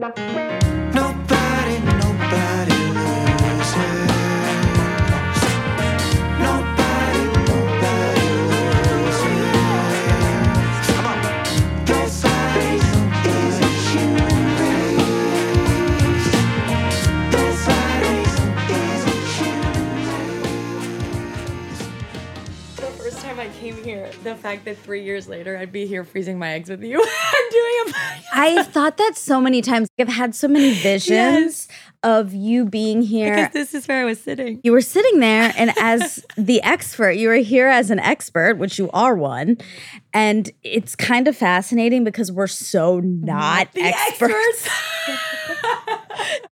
Nobody, nobody loses. Nobody, nobody. Come on. Nobody's is human race. Nobody's is human The first time I came here, the fact that three years later I'd be here freezing my eggs with you I've thought that so many times. I've had so many visions Yes. of you being here. Because this is where I was sitting. you were sitting there, and as the expert, you were here as an expert, which you are one. And it's kind of fascinating because we're so not The experts.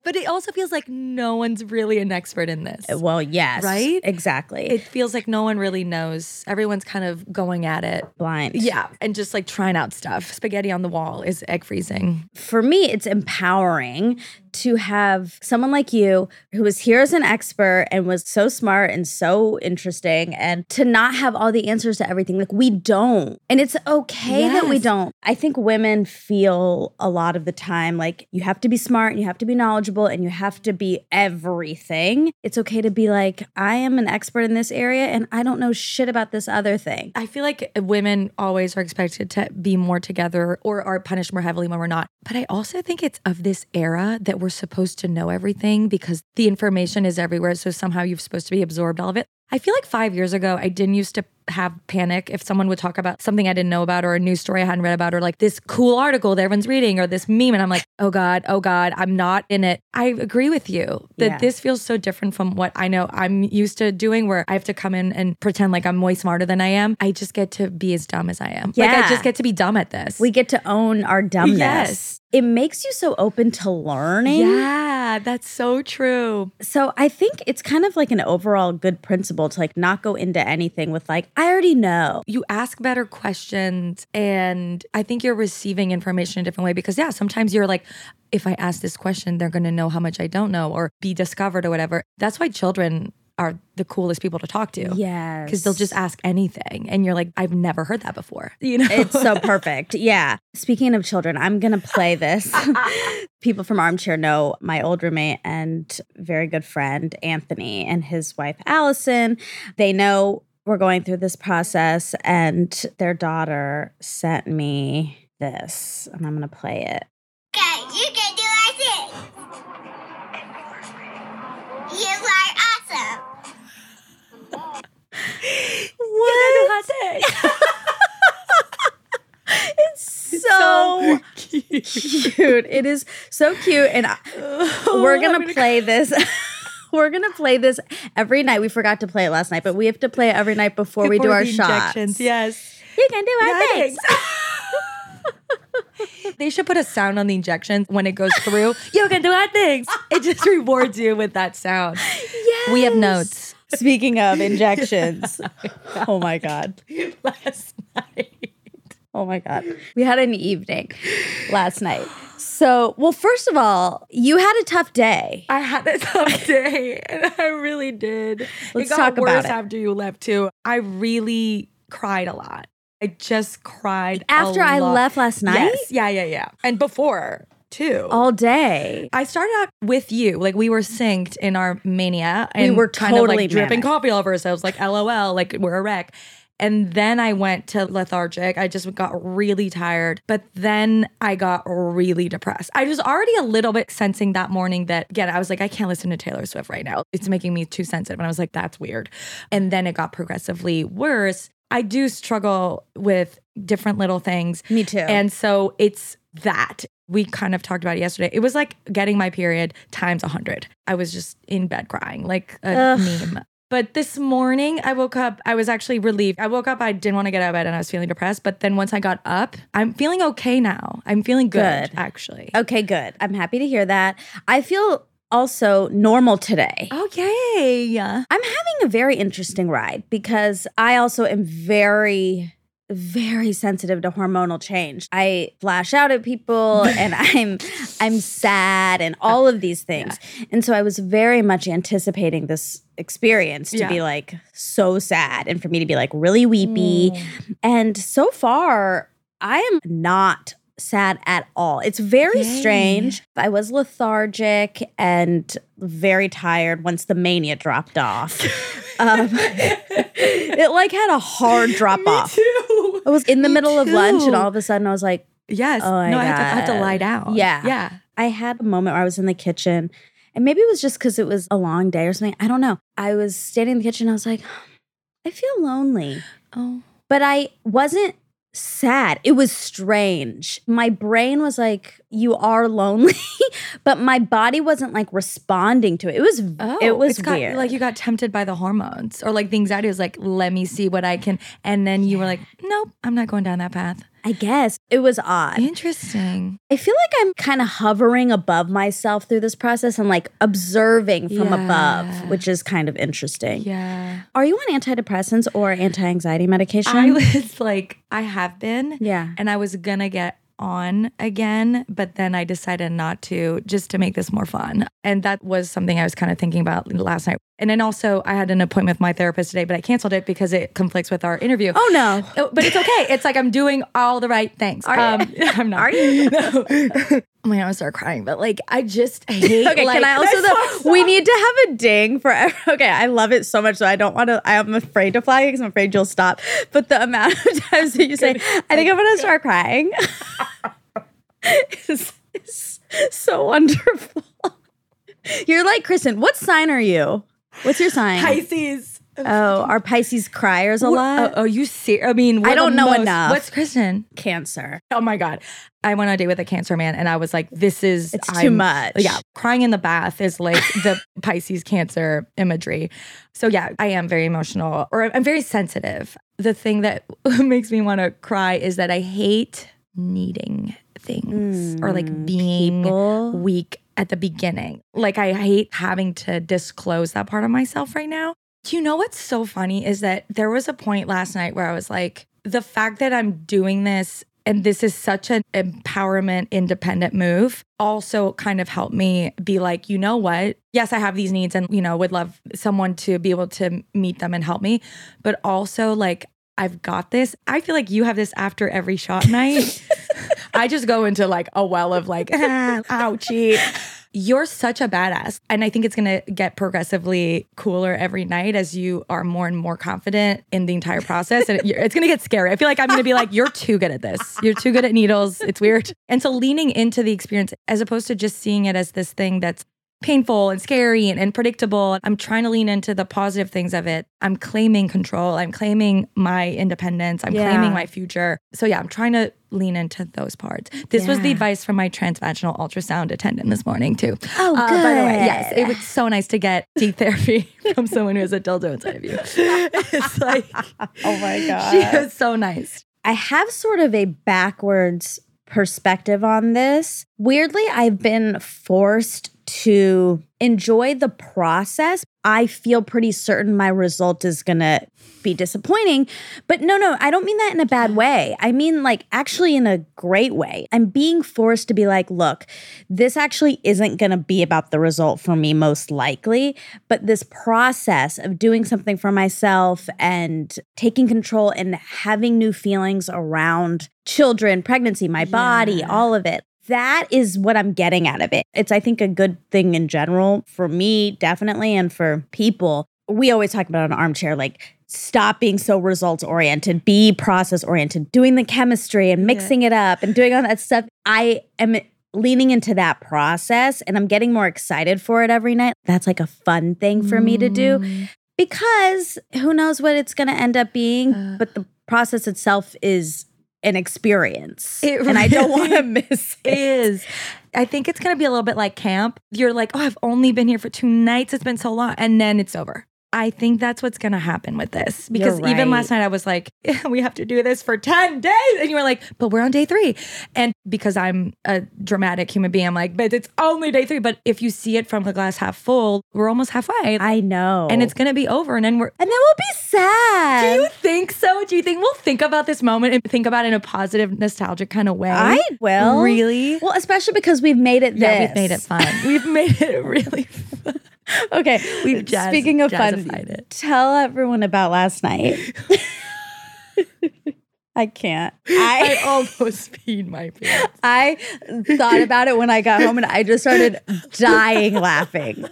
But it also feels like no one's really an expert in this. Uh, well, yes. Right? Exactly. It feels like no one really knows. Everyone's kind of going at it. blind. Yeah. And just like trying out stuff. Spaghetti on the wall is egg freezing. for me, it's empowering to have someone like you who was here as an expert and was so smart and so interesting and to not have all the answers to everything. Like, we don't. And it's okay that we don't. I think women feel a lot of the time like you have to be smart and you have to be knowledgeable and you have to be everything. It's okay to be like, I am an expert in this area and I don't know shit about this other thing. I feel like women always are expected to be more together or are punished more heavily when we're not. But I also think it's of this era that we're supposed to know everything because the information is everywhere. So somehow you're supposed to be absorbed all of it. I feel like five years ago, I didn't used to have panic if someone would talk about something I didn't know about or a news story I hadn't read about or like this cool article that everyone's reading or this meme. And I'm like, oh God, oh God, I'm not in it. I agree with you that Yeah. this feels so different from what I know I'm used to doing where I have to come in and pretend like I'm way smarter than I am. I just get to be as dumb as I am. Like I just get to be dumb at this. We get to own our dumbness. Yes. It makes you so open to learning. yeah, that's so true. So I think it's kind of like an overall good principle to like not go into anything with like, I already know. you ask better questions and i think you're receiving information in a different way because yeah sometimes you're like if i ask this question they're going to know how much i don't know or be discovered or whatever that's why children are the coolest people to talk to Yeah. because they'll just ask anything and you're like i've never heard that before you know It's so perfect. Yeah. Speaking of children, I'm going to play this. People from Armchair know my old roommate and very good friend, Anthony, and his wife, Allison. They know we're going through this process, and their daughter sent me this, and I'm going to play it. Okay, you can do like this. You are awesome. what It's So cute. It is so cute. And I- we're going to play this. We're gonna play this every night. We forgot to play it last night, but we have to play it every night before, we do our the shots. injections, yes You can do our things. they should put a sound on the injections when it goes through. you can do our things. It just rewards you with that sound. Yes. We have notes. Speaking of injections, oh my god, Last night. oh my god, we had an evening last night. So, well, first of all, you had a tough day. I had a tough day, and I really did. Let's it got talk about worse it. after you left too. I really cried a lot. I just cried After I lot. left last night, Yes. Yeah, yeah, yeah, and before too. all day. I started out with you, like we were synced in our mania, And We were kind of totally like dripping manic. coffee all over ourselves, like LOL, like we're a wreck. And then I went to lethargic. I just got really tired. But then I got really depressed. I was already a little bit sensing that morning that, again, I was like, I can't listen to Taylor Swift right now. It's making me too sensitive. And I was like, that's weird. And then it got progressively worse. I do struggle with different little things. Me too. And so it's that. We kind of talked about it yesterday. It was like getting my period times a 100. I was just in bed crying like a Ugh. meme. But this morning, I woke up. I was actually relieved. I woke up. I didn't want to get out of bed and I was feeling depressed. But then once I got up, I'm feeling okay now. I'm feeling good, Good. actually. okay, good. I'm happy to hear that. I feel also normal today. Oh, yay. I'm having a very interesting ride because I also am very very sensitive to hormonal change. I flash out at people and I'm I'm sad and all of these things. And so I was very much anticipating this experience to Yeah. be like so sad and for me to be like really weepy. Mm. And so far I am not sad at all. It's very Yay. strange. I was lethargic and very tired once the mania dropped off. um, it like had a hard drop off. too. I was in the Me middle of lunch and all of a sudden I was like, Yes. Oh no, I had, to, I have to lie down. Yeah. Yeah. I had a moment where I was in the kitchen, and maybe it was just because it was a long day or something. I don't know. I was standing in the kitchen. I was like, I feel lonely, Oh. but I wasn't sad. It was strange. My brain was like, You are lonely, but my body wasn't like responding to it. It was, Oh, it was got- weird. like you got tempted by the hormones, or like the anxiety was like, "Let me see what I can," and then you were like, "Nope, I'm not going down that path." I guess it was odd. Interesting. I feel like I'm kind of hovering above myself through this process and like observing from Yeah. above, which is kind of interesting. Yeah. Are you on antidepressants or anti anxiety medication? I was like, I have been, yeah. and I was gonna get on again, but then I decided not to just to make this more fun. And that was something I was kind of thinking about last night. And then also, I had an appointment with my therapist today, but I canceled it because it conflicts with our interview. Oh no. Oh, but it's okay. It's like I'm doing all the right things. Are you? Um, I'm not. Are you? No. Oh my god, I start crying. But like, I just hate. Okay, like, can I also we need to have a ding for okay, I love it so much so I don't want to I'm afraid to flag it because I'm afraid you'll stop. But the amount of times that you say, I think I'm gonna start crying is, is so wonderful. You're like Kristen, what sign are you? What's your sign? Pisces. Oh, are Pisces criers a lot? Oh, oh, you see? I mean, I don't know most- enough. What's Kristen? Cancer. Oh my god, I went on a date with a cancer man, and I was like, "This is It's too much. Yeah, crying in the bath is like the Pisces cancer imagery. So yeah, I am very emotional, or I'm very sensitive. The thing that makes me want to cry is that I hate needing things or like Mm, being people. weak at the beginning. Like I hate having to disclose that part of myself right now. You know what's so funny is that there was a point last night where I was like, the fact that I'm doing this and this is such an empowerment, independent move also kind of helped me be like, you know what? Yes, I have these needs and, you know, would love someone to be able to meet them and help me. But also, like, I've got this. I feel like you have this after every shot night. I just go into like a well of like, ah, ouchie. You're such a badass. And I think it's going to get progressively cooler every night as you are more and more confident in the entire process. And it's going to get scary. I feel like I'm going to be like, you're too good at this. You're too good at needles. It's weird. And so leaning into the experience as opposed to just seeing it as this thing that's painful and scary and, and predictable. I'm trying to lean into the positive things of it. I'm claiming control. I'm claiming my independence. I'm Yeah. claiming my future. So yeah, I'm trying to lean into those parts. This was the advice from my transvaginal ultrasound attendant this morning too. Oh, Uh, by the way, good. yes, it was so nice to get deep therapy from someone who has a dildo inside of you. It's like, Oh my god. she was so nice. I have sort of a backwards perspective on this. Weirdly, I've been forced to enjoy the process. I feel pretty certain my result is going to be disappointing. But no, no, I don't mean that in a bad way. I mean, like, actually, in a great way. I'm being forced to be like, look, this actually isn't going to be about the result for me, most likely. But this process of doing something for myself and taking control and having new feelings around children, pregnancy, my body, Yeah. all of it. That is what I'm getting out of it. It's, I think, a good thing in general for me, definitely, and for people. We always talk about an armchair, like stop being so results oriented, be process oriented, doing the chemistry and mixing it up and doing all that stuff. I am leaning into that process and I'm getting more excited for it every night. That's like a fun thing for me to do Mm. because who knows what it's going to end up being, Uh. but the process itself is an experience. It and I don't want to miss it. is. I think it's going to be a little bit like camp. You're like, oh, I've only been here for two nights. It's been so long. And then it's over. I think that's what's going to happen with this. Because You're even last night, I was like, "Yeah, we have to do this for 10 days. And you were like, but we're on day three. And because I'm a dramatic human being, I'm like, but it's only day three. But if you see it from the glass half full, we're almost halfway. I know. and it's going to be over. And then we're, and then we'll be sad. do you think so? Do you think we'll think about this moment and think about it in a positive, nostalgic kind of way? I will. Really? Well, especially because we've made it Yeah, we've made it fun. We've made it really fun. Okay. We've jazz- Speaking of fun, it. tell everyone about last night. I can't. I I almost peed my pants. I thought about it when I got home and I just started dying laughing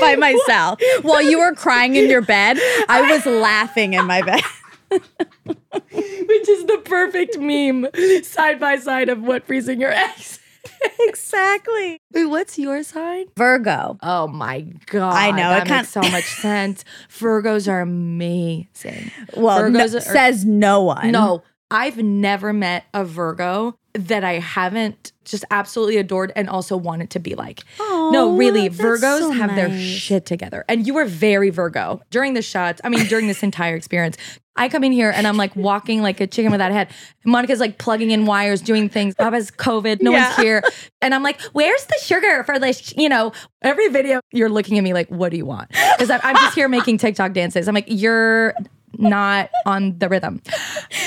by myself. While you were crying in your bed, I was laughing in my bed. Which is the perfect meme side by side of what freezing your eggs. exactly. Wait, what's your sign? Virgo. Oh my god! I know, that it makes so much sense. Virgos are amazing. Well, no- are- says no one. No, I've never met a Virgo that I haven't just absolutely adored and also wanted to be like. no, really, Virgos so have their shit together. And you were very Virgo during the shots. I mean, during this entire experience. I come in here and I'm like walking like a chicken without a head. Monica's like plugging in wires, doing things. Bob has COVID. No one's here. And I'm like, where's the sugar for this? You know, every video you're looking at me like, what do you want? Because I'm just here making TikTok dances. I'm like, you're not on the rhythm.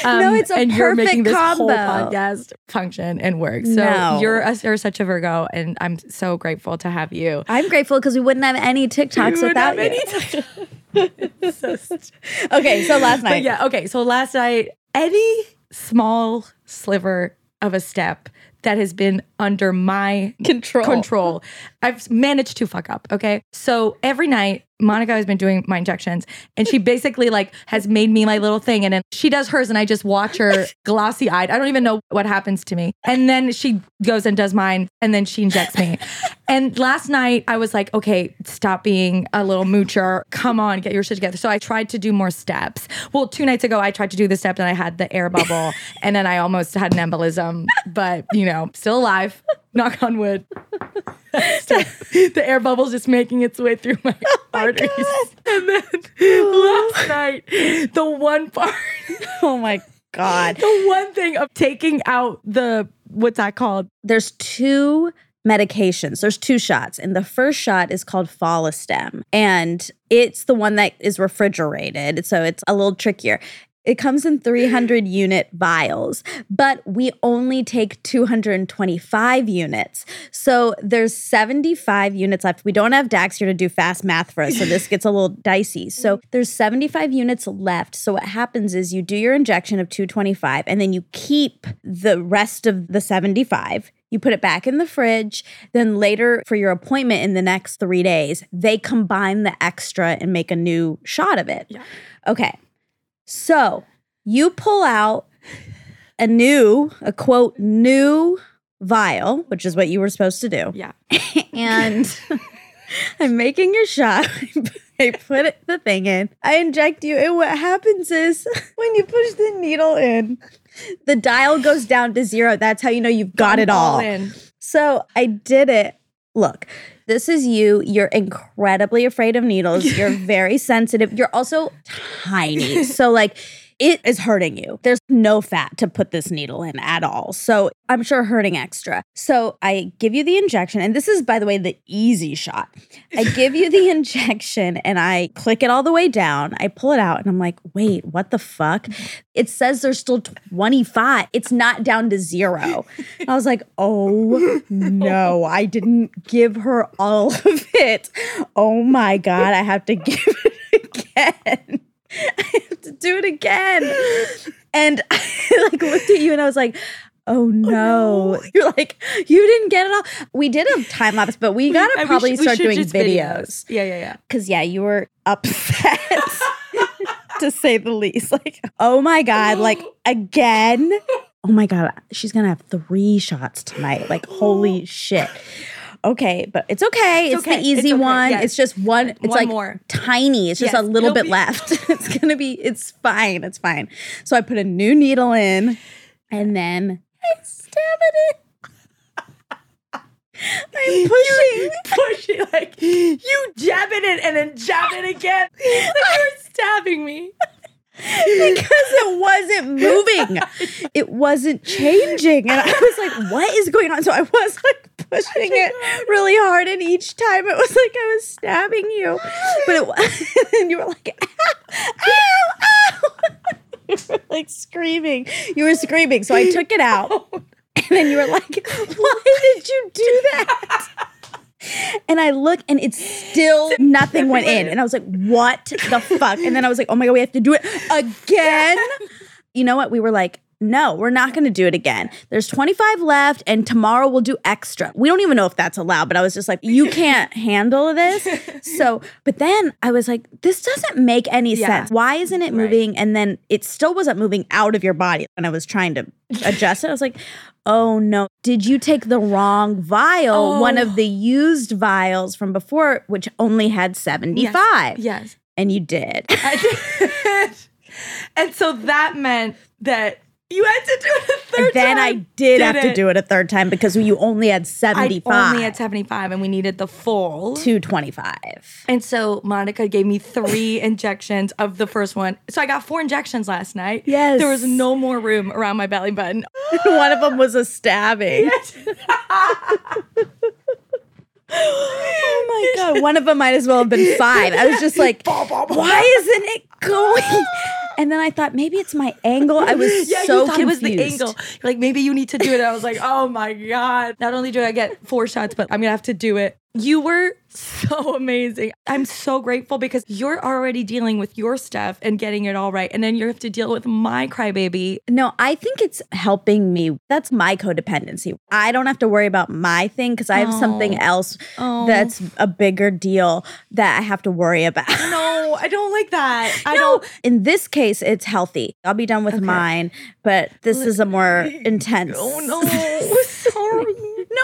No, um, it's a and you're making perfect this whole combo. podcast function and work. So No. you're a, you're such a Virgo, and I'm so grateful to have you. I'm grateful because we wouldn't have any TikToks You without have you. any- So st- okay, so last but night. yeah, okay. So last night, any small sliver of a step that has been under my Control. control. I've managed to fuck up. Okay. So every night, Monica has been doing my injections and she basically like has made me my little thing. And then she does hers and I just watch her glossy eyed. I don't even know what happens to me. And then she goes and does mine and then she injects me. and last night I was like, okay, stop being a little moocher. Come on, get your shit together. So I tried to do more steps. Well, two nights ago, I tried to do the step and I had the air bubble and then I almost had an embolism, but you know, still alive. Knock on wood. The air bubble's just making its way through my, oh arteries. And then last night, the one part, Oh my God. the one thing of taking out the what's that called? There's two medications. There's two shots. And the first shot is called Follistim. And it's the one that is refrigerated. So it's a little trickier. It comes in 300 unit vials, but we only take 225 units. So there's 75 units left. We don't have Dax here to do fast math for us, so this gets a little dicey. So there's 75 units left. So what happens is you do your injection of 225 and then you keep the rest of the 75. You put it back in the fridge. Then later for your appointment in the next three days, they combine the extra and make a new shot of it. Yeah. Okay. So you pull out a new, a quote, new vial, which is what you were supposed to do. Yeah. And I'm making your shot. I put the thing in. I inject you. And what happens is when you push the needle in, the dial goes down to zero. That's how you know you've got it all. in. So I did it. Look, this is you. You're incredibly afraid of needles. You're very sensitive. You're also tiny. So, like, it is hurting you. There's no fat to put this needle in at all. So, I'm sure hurting extra. So, I give you the injection. And this is, by the way, the easy shot. I give you the injection and I click it all the way down. I pull it out and I'm like, wait, what the fuck? It says there's still 25. It's not down to zero. And I was like, oh no, I didn't give her all of it. Oh my God, I have to give it again. I have to do it again. And I like looked at you and I was like, Oh, oh no. You're like, you didn't get it all. We did a time lapse, but we gotta we probably should- we start doing just videos. Yeah, yeah, yeah. Cause yeah, you were upset to say the least. Like, oh my God, like again. Oh my God, she's gonna have three shots tonight. Like, holy shit. Okay, but it's okay. It's, It's okay. the easy It's okay. one. Yes. It's just one. It's One like more. tiny. It's just Yes, a little it'll bit be- left. it's gonna be. It's fine. It's fine. So I put a new needle in, and then I stab it in. I'm pushing. Push it like you jab it in and then jab it again. Like you're stabbing me. because it wasn't moving. It wasn't changing. And I was like, what is going on? So I was like pushing it really hard. And each time it was like I was stabbing you. But it was, and you were like, ow, ow, ow. You were like screaming. You were screaming. So I took it out. And then you were like, why did you do that? And I look and it's still nothing went in. And I was like, what the fuck? And then I was like, oh my God, we have to do it again. you know what? We were like, no, we're not going to do it again. There's 25 left, and tomorrow we'll do extra. We don't even know if that's allowed, but I was just like, you can't handle this. So, but then I was like, this doesn't make any Yeah. sense. Why isn't it Right. moving? And then it still wasn't moving out of your body. And I was trying to adjust it. I was like, oh no, did you take the wrong vial? One Oh. of the used vials from before, which only had 75. Yes. And you did. I did. and so that meant that you had to do it a third And then time. I did have to do it a third time because you only had 75. I only had 75 and we needed the full. 225. And so Monica gave me three injections of the first one. So I got four injections last night. Yes. There was no more room around my belly button. One of them was a stabbing. oh my god! One of them might as well have been five. I was just like, why isn't it going? And then I thought maybe it's my angle. I was Yeah, so you thought confused. it was the angle. Like maybe you need to do it. I was like, oh my god! Not only do I get four shots, but I'm gonna have to do it. You were so amazing. I'm so grateful because you're already dealing with your stuff and getting it all right, and then you have to deal with my crybaby. No, I think it's helping me. That's my codependency. I don't have to worry about my thing because I have something Oh. else Oh. that's a bigger deal that I have to worry about. No, I don't like that. I no, don't. in this case, it's healthy. I'll be done with mine, but this is a more intense. Oh no.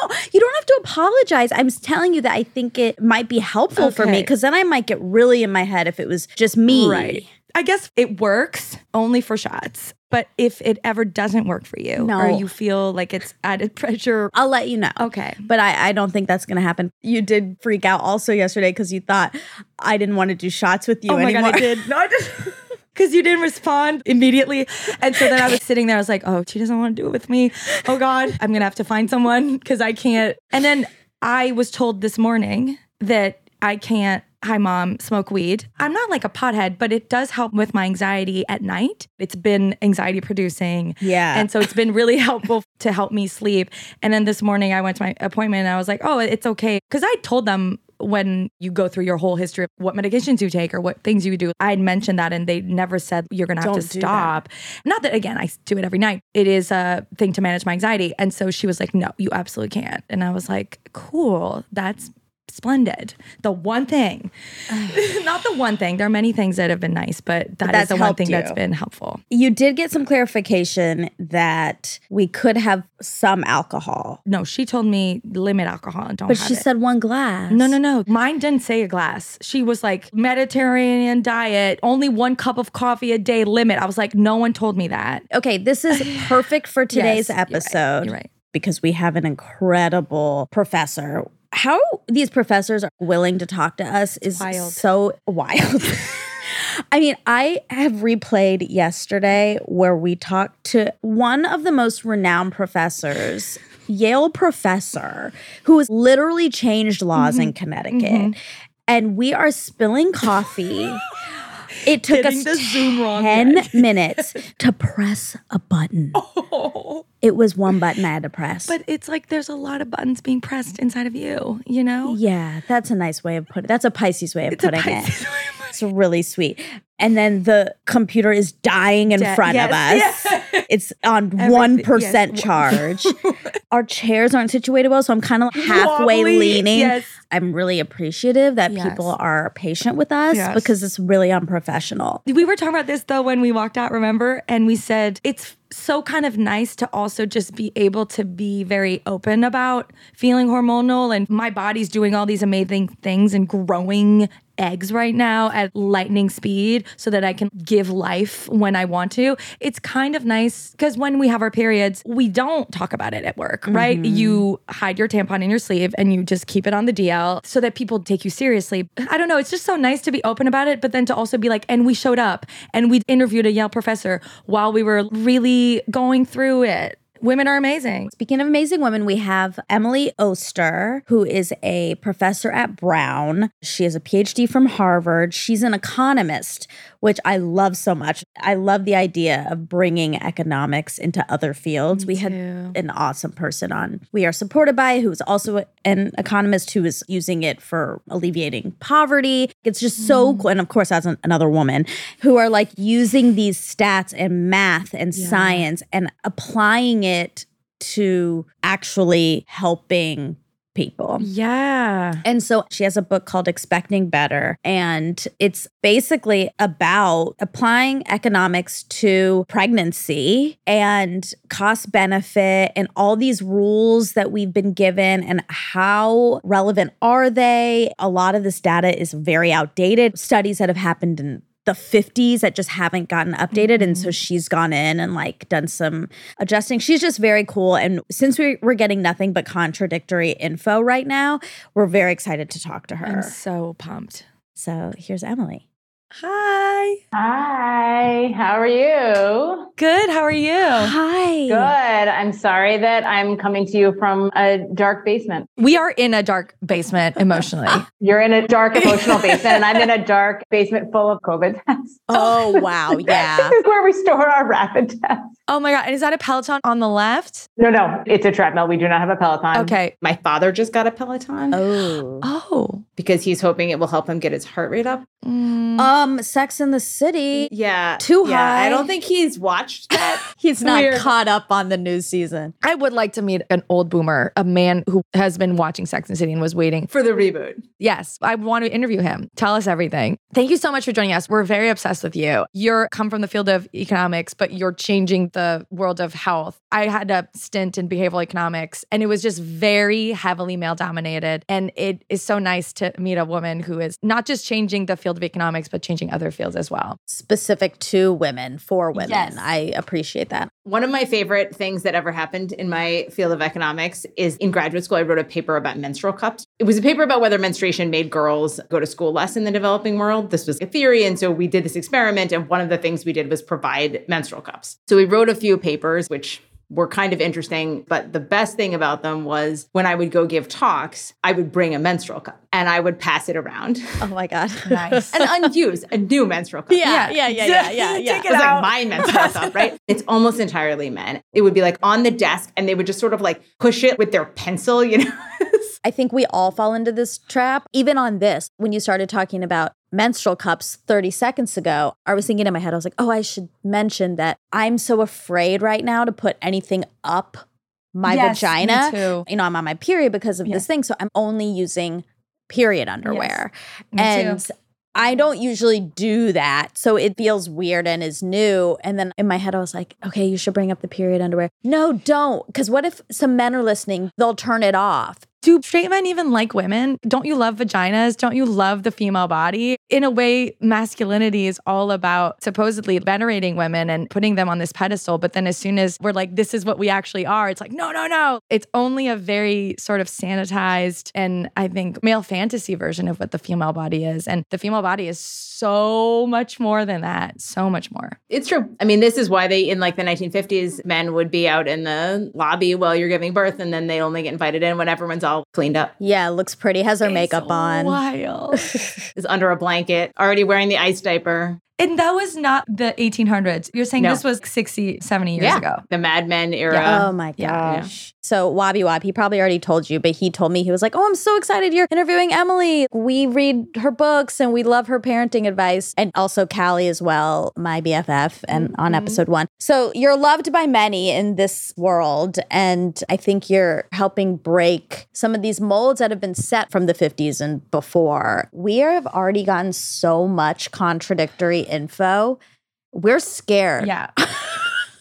No, you don't have to apologize. I'm telling you that I think it might be helpful for me because then I might get really in my head if it was just me. Right. I guess it works only for shots. But if it ever doesn't work for you, or you feel like it's added pressure, I'll let you know. okay. But I, I don't think that's going to happen. You did freak out also yesterday because you thought I didn't want to do shots with you oh my anymore. god, I did. No, I did. Because you didn't respond immediately. And so then I was sitting there, I was like, oh, she doesn't want to do it with me. Oh God, I'm going to have to find someone because I can't. And then I was told this morning that I can't, hi mom, smoke weed. I'm not like a pothead, but it does help with my anxiety at night. It's been anxiety producing. Yeah. And so it's been really helpful to help me sleep. And then this morning I went to my appointment and I was like, oh, it's okay. Because I told them when you go through your whole history of what medications you take or what things you do, I had mentioned that and they never said you're going to have to do that. stop. Not that, again, I do it every night. It is a thing to manage my anxiety. And so she was like, no, you absolutely can't. And I was like, cool. That's splendid. The one thing, not the one thing. There are many things that have been nice, but that is that's the one thing that's been helpful. You did get some clarification that we could have some alcohol, No, she told me limit alcohol and don't but she it. said one glass. No, no, no. Mine didn't say a glass. She was like, Mediterranean diet, only one cup of coffee a day limit. I was like, no one told me that. Okay, this is perfect for today's Yes, you're right. episode. You're right. because we have an incredible professor. How these professors are willing to talk to us is wild. so wild. I mean, I have replayed yesterday where we talked to one of the most renowned professors, Yale professor, who has literally changed laws Mm-hmm. in Connecticut. And we are spilling coffee. It took us the Zoom wrong 10 way. minutes to press a button. Oh. It was one button I had to press. But it's like there's a lot of buttons being pressed inside of you, you know? Yeah, that's a nice way of putting it. That's a Pisces way of It's putting it. It's really sweet. And then the computer is dying in Da- front of us. yes, It's on one yes. charge. Our chairs aren't situated well, so I'm kind of halfway Wobbly, leaning. yes. I'm really appreciative that Yes. people are patient with us Yes. because it's really unprofessional. We were talking about this though when we walked out, remember? And we said it's so kind of nice to also just be able to be very open about feeling hormonal and my body's doing all these amazing things and growing eggs right now at lightning speed so that I can give life when I want to. It's kind of nice because when we have our periods, we don't talk about it at work, right? Mm-hmm. You hide your tampon in your sleeve and you just keep it on the DL so that people take you seriously. I don't know. It's just so nice to be open about it, but then to also be like, and we showed up and we interviewed a Yale professor while we were really going through it. Women are amazing. Speaking of amazing women, we have Emily Oster, who is a professor at Brown. She has a PhD from Harvard. She's an economist, which I love so much. I love the idea of bringing economics into other fields. we had too. an awesome person on We Are Supported By, who is also an economist who is using it for alleviating poverty. It's just so mm. cool. And of course, as an, another woman who are like using these stats and math and science and applying it to actually helping people. Yeah. And so she has a book called Expecting Better. And it's basically about applying economics to pregnancy and cost benefit and all these rules that we've been given and how relevant are they. A lot of this data is very outdated. Studies that have happened in the 50s that just haven't gotten updated. And so mm-hmm. she's gone in and like done some adjusting. She's just very cool. And since we, we're getting nothing but contradictory info right now, we're very excited to talk to her. I'm so pumped. So here's Emily. Hi. Hi, how are you? Good. How are you? Hi. Good. I'm sorry that I'm coming to you from a dark basement. We are in a dark basement emotionally. You're in a dark emotional basement, and I'm in a dark basement full of COVID tests. Oh, wow. Yeah. this is where we store our rapid tests. Oh my God. And is that a Peloton on the left? No, no, it's a treadmill. We do not have a Peloton. Okay. My father just got a Peloton Oh. Oh. because he's hoping it will help him get his heart rate up. Mm. Um, Sex in the City. Yeah. Too yeah, high. I don't think he's watched that. He's not Weird. caught up on the new season. I would like to meet an old boomer, a man who has been watching Sex and the City and was waiting. for the reboot. Yes, I want to interview him. Tell us everything. Thank you so much for joining us. We're very obsessed with you. You're come from the field of economics, but you're changing the world of health. I had a stint in behavioral economics and it was just very heavily male dominated. And it is so nice to meet a woman who is not just changing the field of economics, but changing other fields as well. Specific to women, for women. Yes. I appreciate that. One of my favorite things that ever happened in my field of economics is in graduate school, I wrote a paper about menstrual cups. It was a paper about whether menstruation made girls go to school less in the developing world. This was a theory. And so we did this experiment. And one of the things we did was provide menstrual cups. So we wrote a few papers, which were kind of interesting. But the best thing about them was when I would go give talks, I would bring a menstrual cup and I would pass it around. Oh my God. Nice. An unused, a new menstrual cup. Yeah, yeah, yeah, yeah, yeah, yeah. Take It was like my menstrual cup, right? It's almost entirely men. It would be like on the desk and they would just sort of like push it with their pencil, you know? I think we all fall into this trap. Even on this, when you started talking about menstrual cups 30 seconds ago, I was thinking in my head, I was like, oh, I should mention that I'm so afraid right now to put anything up my Yes, me vagina. too. You know, I'm on my period because of Yeah. this thing. So I'm only using period underwear. Too. and I don't usually do that. So it feels weird and is new. And then in my head, I was like, okay, you should bring up the period underwear. No, don't. Because what if some men are listening? They'll turn it off. Do straight men even like women? Don't you love vaginas? Don't you love the female body? In a way, masculinity is all about supposedly venerating women and putting them on this pedestal. But then as soon as we're like, this is what we actually are, it's like, no, no, no. It's only a very sort of sanitized and I think male fantasy version of what the female body is. And the female body is so much more than that. So much more. It's true. I mean, this is why they, in like the 1950s, men would be out in the lobby while you're giving birth and then they only get invited in when everyone's all cleaned up, Yeah, looks pretty, has her makeup on. Wild. is under a blanket, already wearing the ice diaper. and that was not the 1800s. You're saying No. this was 60, 70 years Yeah. ago. The Mad Men era. oh my yeah. So Wabi Wab, he probably already told you, but he told me he was like, "Oh, I'm so excited you're interviewing Emily. We read her books and we love her parenting advice, and also Callie as well, my BFF, and on mm-hmm. episode one. So you're loved by many in this world, and I think you're helping break some of these molds that have been set from the 50s and before. We have already gotten so much contradictory info. We're scared. Yeah.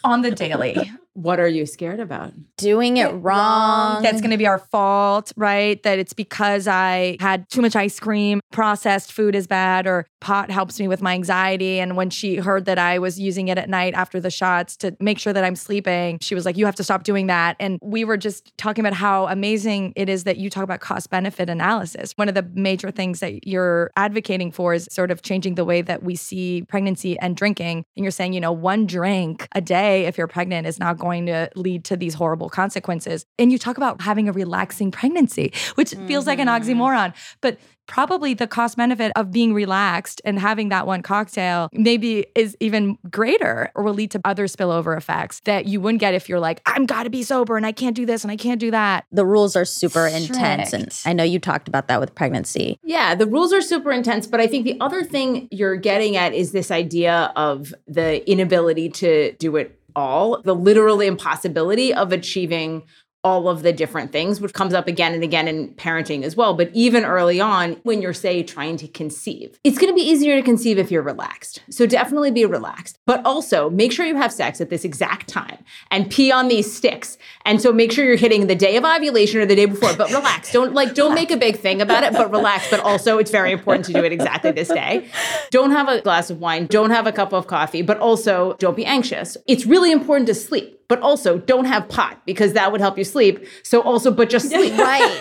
On the daily. What are you scared about? Doing it wrong. That's going to be our fault, right? That it's because I had too much ice cream, processed food is bad, or pot helps me with my anxiety. And when she heard that I was using it at night after the shots to make sure that I'm sleeping, she was like, You have to stop doing that. And we were just talking about how amazing it is that you talk about cost benefit analysis. One of the major things that you're advocating for is sort of changing the way that we see pregnancy and drinking. And you're saying, you know, one drink a day if you're pregnant is not going to lead to these horrible consequences. And you talk about having a relaxing pregnancy, which feels like an mm-hmm. oxymoron. But probably the cost benefit of being relaxed and having that one cocktail maybe is even greater or will lead to other spillover effects that you wouldn't get if you're like, I'm gotta be sober and I can't do this and I can't do that. The rules are super intense. And I know you talked about that with pregnancy. Yeah, the rules are super intense, but I think the other thing you're getting at is this idea of the inability to do it all, the literal impossibility of achieving all of the different things, which comes up again and again in parenting as well. But even early on, when you're, say, trying to conceive, it's going to be easier to conceive if you're relaxed. So definitely be relaxed. But also make sure you have sex at this exact time and pee on these sticks. And so make sure you're hitting the day of ovulation or the day before, but relax. Don't like, don't make a big thing about it, but relax. But also, it's very important to do it exactly this day. Don't have a glass of wine, don't have a cup of coffee, but also don't be anxious. It's really important to sleep but also don't have pot because that would help you sleep. So also, but just sleep. Right.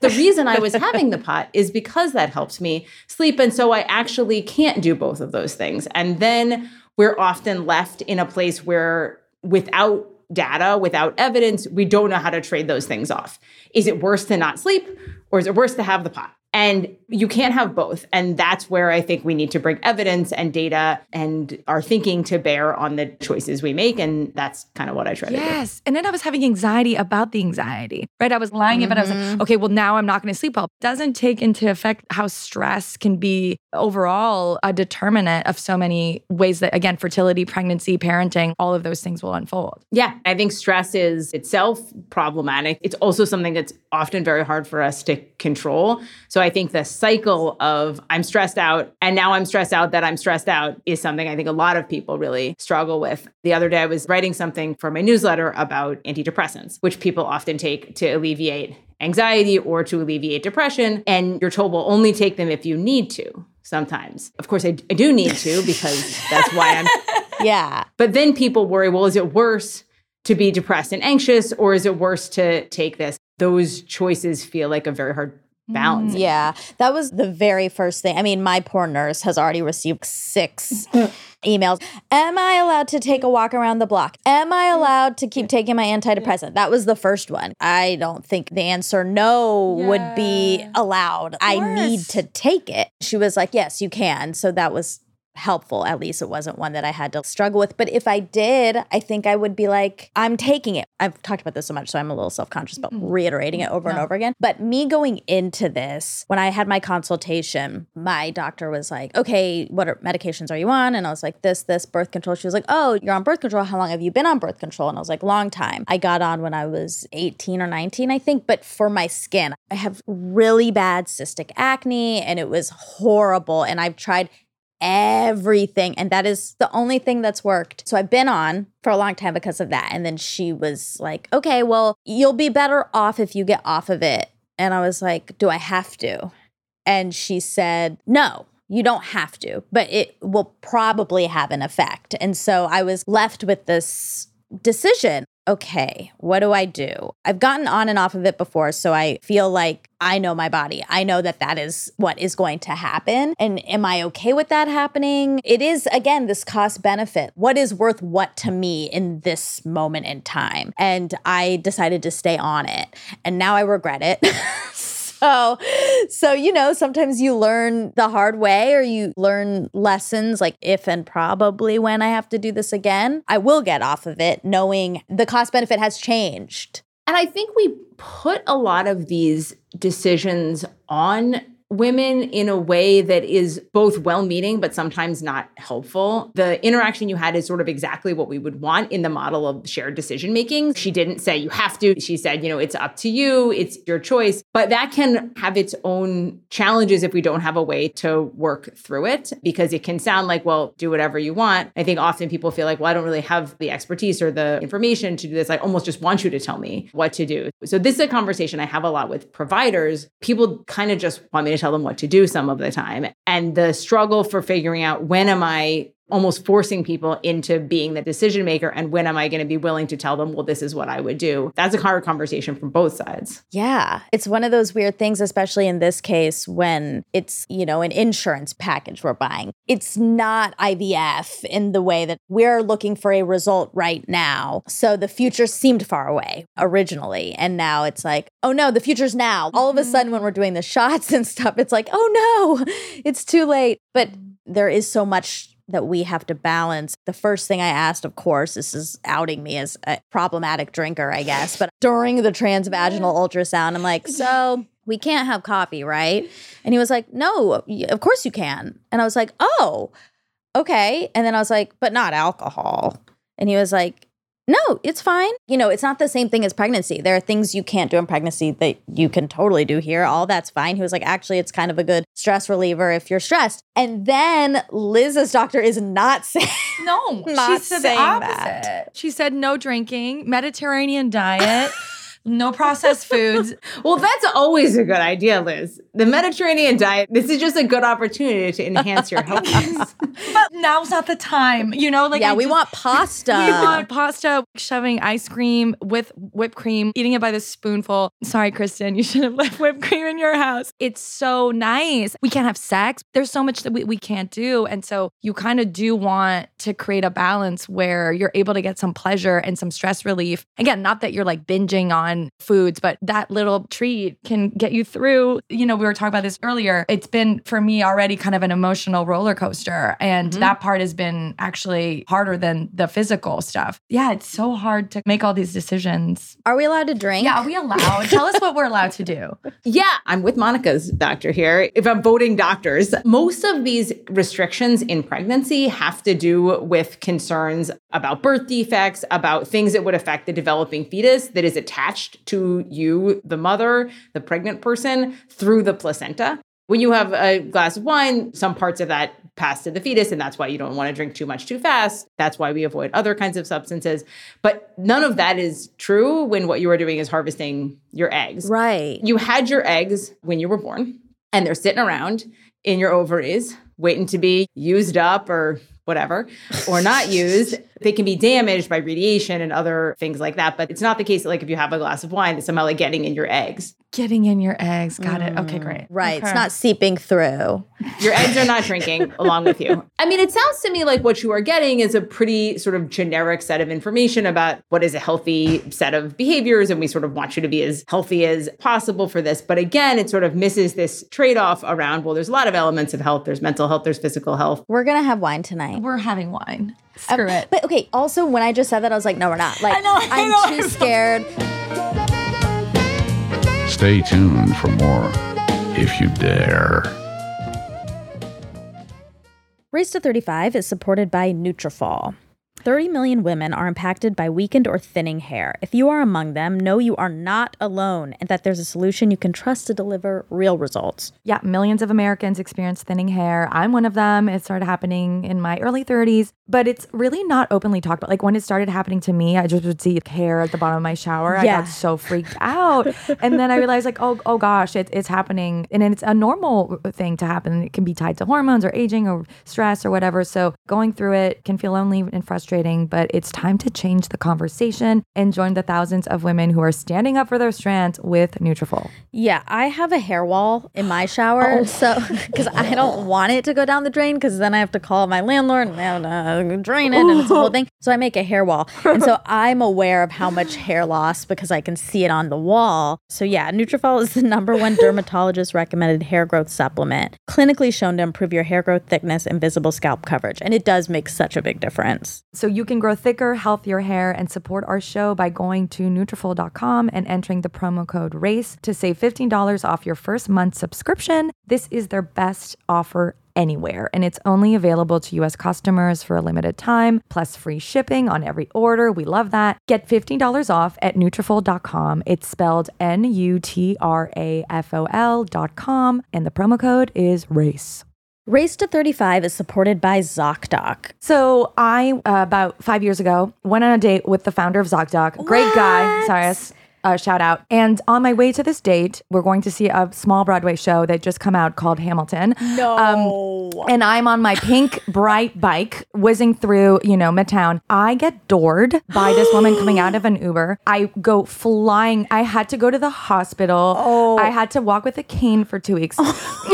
the reason I was having the pot is because that helps me sleep. And so I actually can't do both of those things. And then we're often left in a place where without data, without evidence, we don't know how to trade those things off. Is it worse to not sleep or is it worse to have the pot? And you can't have both. And that's where I think we need to bring evidence and data and our thinking to bear on the choices we make. And that's kind of what I try to do. Yes. And then I was having anxiety about the anxiety, right? I was lying about it. I was like, mm-hmm. okay, well, now I'm not going to sleep well. Doesn't take into effect how stress can be overall a determinant of so many ways that, again, fertility, pregnancy, parenting, all of those things will unfold. Yeah, I think stress is itself problematic. It's also something that's often very hard for us to control. So I think the cycle of I'm stressed out and now I'm stressed out that I'm stressed out is something I think a lot of people really struggle with. The other day I was writing something for my newsletter about antidepressants, which people often take to alleviate anxiety or to alleviate depression. And you're told, well, only take them if you need to sometimes. Of course, I, I do need to because that's why I'm yeah. but then people worry, well, is it worse to be depressed and anxious or is it worse to take this? Those choices feel like a very hard balance. Mm, yeah, that was the very first thing. I mean, my poor nurse has already received six emails. Am I allowed to take a walk around the block? Am I allowed to keep taking my antidepressant? That was the first one. I don't think the answer no would be allowed. I need to take it. She was like, yes, you can. So that was helpful. At least it wasn't one that I had to struggle with. But if I did, I think I would be like, I'm taking it. I've talked about this so much, so I'm a little self conscious about mm-hmm. reiterating it over and over again. But me going into this, when I had my consultation, my doctor was like, okay, what are, medications are you on? And I was like, this, this, birth control. She was like, oh, you're on birth control. How long have you been on birth control? And I was like, long time. I got on when I was 18 or 19, I think. But for my skin, I have really bad cystic acne and it was horrible. And I've tried everything. And that is the only thing that's worked. So I've been on for a long time because of that. And then she was like, okay, well, you'll be better off if you get off of it. And I was like, do I have to? And she said, no. You don't have to, but it will probably have an effect. And so I was left with this decision. Okay, what do I do? I've gotten on and off of it before, so I feel like I know my body. I know that that is what is going to happen. And am I okay with that happening? It is, again, this cost benefit. What is worth what to me in this moment in time? And I decided to stay on it. And now I regret it. So, so you know, sometimes you learn the hard way or you learn lessons like if and probably when I have to do this again, I will get off of it knowing the cost benefit has changed. And I think we put a lot of these decisions on women in a way that is both well meaning, but sometimes not helpful. The interaction you had is sort of exactly what we would want in the model of shared decision making. She didn't say you have to. She said, you know, it's up to you, it's your choice. But that can have its own challenges if we don't have a way to work through it because it can sound like, well, do whatever you want. I think often people feel like, well, I don't really have the expertise or the information to do this. I almost just want you to tell me what to do. So this is a conversation I have a lot with providers. People kind of just want me to tell them what to do some of the time. And the struggle for figuring out when am I almost forcing people into being the decision maker. And when am I going to be willing to tell them, well, this is what I would do? That's a hard conversation from both sides. Yeah. It's one of those weird things, especially in this case when it's, you know, an insurance package we're buying. It's not IVF in the way that we're looking for a result right now. So the future seemed far away originally. And now it's like, oh no, the future's now. All of a mm-hmm. sudden, when we're doing the shots and stuff, it's like, oh no, it's too late. But there is so much that we have to balance. The first thing I asked, of course, this is outing me as a problematic drinker, I guess, but during the transvaginal ultrasound, I'm like, so we can't have coffee, right? And he was like, no, of course you can. And I was like, oh, okay. And then I was like, but not alcohol. And he was like, no, it's fine. You know, it's not the same thing as pregnancy. There are things you can't do in pregnancy that you can totally do here. All that's fine. He was like, actually, it's kind of a good stress reliever if you're stressed. And then Liz's doctor is not saying, No, Not she said the opposite. that. She said no drinking, Mediterranean diet, no processed foods. Well, that's always a good idea, Liz. The Mediterranean diet, this is just a good opportunity to enhance your health. But now's not the time, you know. Like yeah, I we just- want pasta. We want pasta, shoving ice cream with whipped cream, eating it by the spoonful. Sorry, Kristen, you should have left whipped cream in your house. It's so nice. We can't have sex. There's so much that we, we can't do. And so you kind of do want to create a balance where you're able to get some pleasure and some stress relief. Again, not that you're like binging on foods, but that little treat can get you through. You know, we were talking about this earlier. It's been for me already kind of an emotional roller coaster. And mm-hmm. that part has been actually harder than the physical stuff. Yeah, it's so hard to make all these decisions. Are we allowed to drink? Yeah, are we allowed? Tell us what we're allowed to do. Yeah, I'm with Monica's doctor here. If I'm voting doctors, most of these restrictions in pregnancy have to do with concerns about birth defects, about things that would affect the developing fetus that is attached to you, the mother, the pregnant person, through the placenta. When you have a glass of wine, some parts of that pass to the fetus, and that's why you don't want to drink too much too fast. That's why we avoid other kinds of substances. But none of that is true when what you are doing is harvesting your eggs Right. you had your eggs when you were born and they're sitting around in your ovaries waiting to be used up or whatever or not used they can be damaged by radiation and other things like that but it's not the case that like if you have a glass of wine that's somehow like getting in your eggs Getting in your eggs. Got it. Okay, mm. great. Right. It's not seeping through. your eggs are not drinking along with you i mean it sounds to me like what you are getting is a pretty sort of generic set of information about what is a healthy set of behaviors and we sort of want you to be as healthy as possible for this but again it sort of misses this trade-off around well there's a lot of elements of health there's mental health there's physical health We're going to have wine tonight. We're having wine. Um, Screw it. But okay, also when I just said that, I was like, no, we're not. Like, I know, I I'm know, I too know. scared. Stay tuned for more if you dare. Race to 35 is supported by Nutrafol. 30 million women are impacted by weakened or thinning hair. If you are among them, know you are not alone and that there's a solution you can trust to deliver real results. Yeah, millions of Americans experience thinning hair. I'm one of them. It started happening in my early 30s, but it's really not openly talked about. Like when it started happening to me, I just would see hair at the bottom of my shower. I got so freaked out. and then I realized, like, oh, oh gosh, it, it's happening. And it's a normal thing to happen. It can be tied to hormones or aging or stress or whatever. So going through it can feel lonely and frustrating, but it's time to change the conversation and join the thousands of women who are standing up for their strands with Nutrafol. Yeah, I have a hair wall in my shower, oh. so because I don't want it to go down the drain, because then I have to call my landlord and to drain it, and it's a whole oh. thing. So I make a hair wall, and so I'm aware of how much hair loss because I can see it on the wall. So yeah, Nutrafol is the number one dermatologist recommended hair growth supplement, clinically shown to improve your hair growth, thickness, and visible scalp coverage, and it does make such a big difference. So you can grow thicker, healthier hair and support our show by going to Nutrafol.com and entering the promo code RACE to save $15 off your first month subscription. This is their best offer anywhere, and it's only available to U.S. customers for a limited time, plus free shipping on every order. We love that. Get $15 off at Nutrafol.com. It's spelled N-U-T-R-A-F-O-L dot com, and the promo code is RACE. Race to 35 is supported by ZocDoc. So I uh, about five years ago went on a date with the founder of ZocDoc. Great guy? Cyrus. Uh, shout out. And on my way to this date, we're going to see a small Broadway show that just come out called Hamilton. No. and I'm on my pink bright bike whizzing through, you know, Midtown. I get doored by this woman coming out of an Uber. I go flying. I had to go to the hospital. Oh. I had to walk with a cane for two weeks.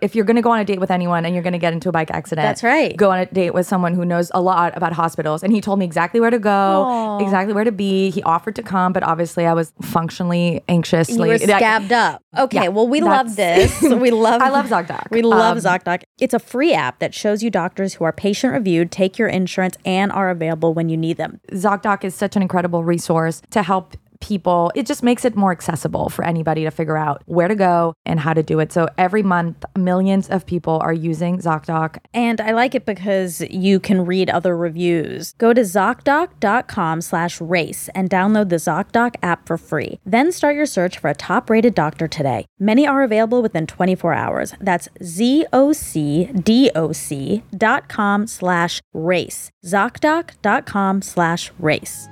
if you're going to go on a date with anyone and you're going to get into a bike accident, That's right. Go on a date with someone who knows a lot about hospitals. And he told me exactly where to go, exactly where to be. He offered to come, but obviously I was functionally anxiously. You were scabbed up. Okay, Yeah, well, we love this. We love. I love ZocDoc. We love Um, ZocDoc. It's a free app that shows you doctors who are patient reviewed, take your insurance, and are available when you need them. ZocDoc is such an incredible resource to help people. It just makes it more accessible for anybody to figure out where to go and how to do it. So every month, millions of people are using ZocDoc. And I like it because you can read other reviews. Go to ZocDoc.com slash race and download the ZocDoc app for free. Then start your search for a top rated doctor today. Many are available within 24 hours. That's Z-O-C-D-O-C dot com slash race. ZocDoc.com slash race.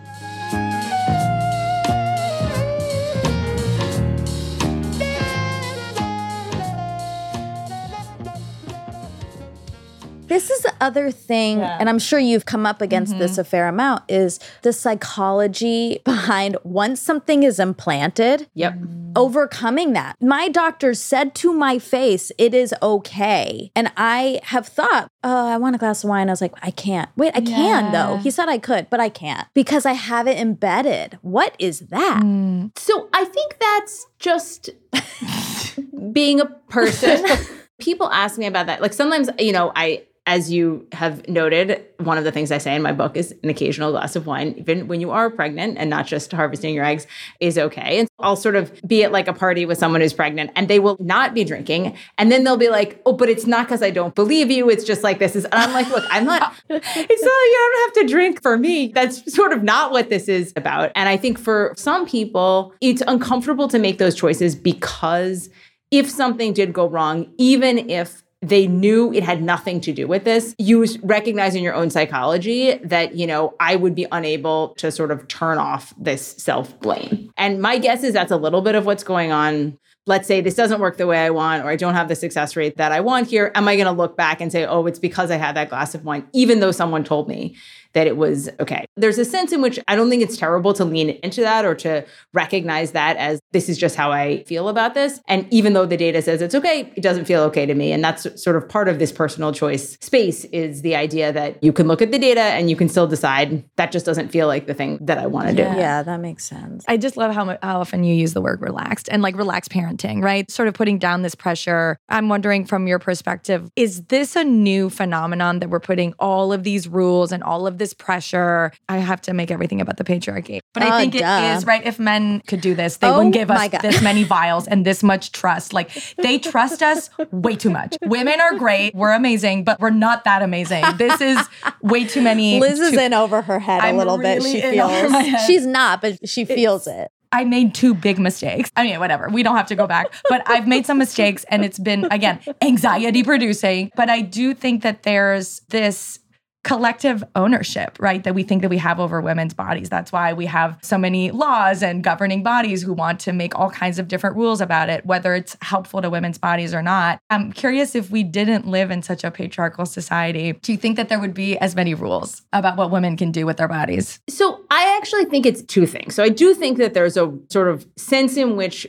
This is the other thing, and I'm sure you've come up against this mm-hmm. a fair amount, is the psychology behind once something is implanted, Yep. Mm. overcoming that. My doctor said to my face, it is okay. And I have thought, oh, I want a glass of wine. I was like, I can't. Wait, I can though. He said I could, but I can't because I have it embedded. What is that? Mm. So I think that's just being a person. People ask me about that. Like sometimes, you know, I, as you have noted, one of the things I say in my book is an occasional glass of wine, even when you are pregnant and not just harvesting your eggs, is okay. And I'll sort of be at like a party with someone who's pregnant and they will not be drinking. And then they'll be like, oh, but it's not because I don't believe you. It's just like this is, and I'm like, look, I'm not, it's not like you don't have to drink for me. That's sort of not what this is about. And I think for some people, it's uncomfortable to make those choices because if something did go wrong, even if they knew it had nothing to do with this, you recognize in your own psychology that, you know, I would be unable to sort of turn off this self blame. And my guess is that's a little bit of what's going on. Let's say this doesn't work the way I want, or I don't have the success rate that I want here. Am I going to look back and say, oh, it's because I had that glass of wine, even though someone told me that it was okay? There's a sense in which I don't think it's terrible to lean into that or to recognize that as this is just how I feel about this. And even though the data says it's okay, it doesn't feel okay to me. And that's sort of part of this personal choice space is the idea that you can look at the data and you can still decide that just doesn't feel like the thing that I want to do. Yeah, that makes sense. I just love how, how often you use the word relaxed and like relaxed parenting, right? Sort of putting down this pressure. I'm wondering from your perspective, is this a new phenomenon that we're putting all of these rules and all of this pressure? I have to make everything about the patriarchy. But I Uh, think duh. it is, right? If men could do this, they Oh wouldn't give us God. this many vials and this much trust. Like they trust us way too much. Women are great. We're amazing, but we're not that amazing. This is way too many. Liz is in over her head I'm a little bit. She feels she's not, but she feels it. I made two big mistakes. I mean, whatever. We don't have to go back, but I've made some mistakes and it's been, again, anxiety producing. But I do think that there's this collective ownership, right? That we think that we have over women's bodies. That's why we have so many laws and governing bodies who want to make all kinds of different rules about it, whether it's helpful to women's bodies or not. I'm curious if we didn't live in such a patriarchal society, do you think that there would be as many rules about what women can do with their bodies? So I actually think it's two things. So I do think that there's a sort of sense in which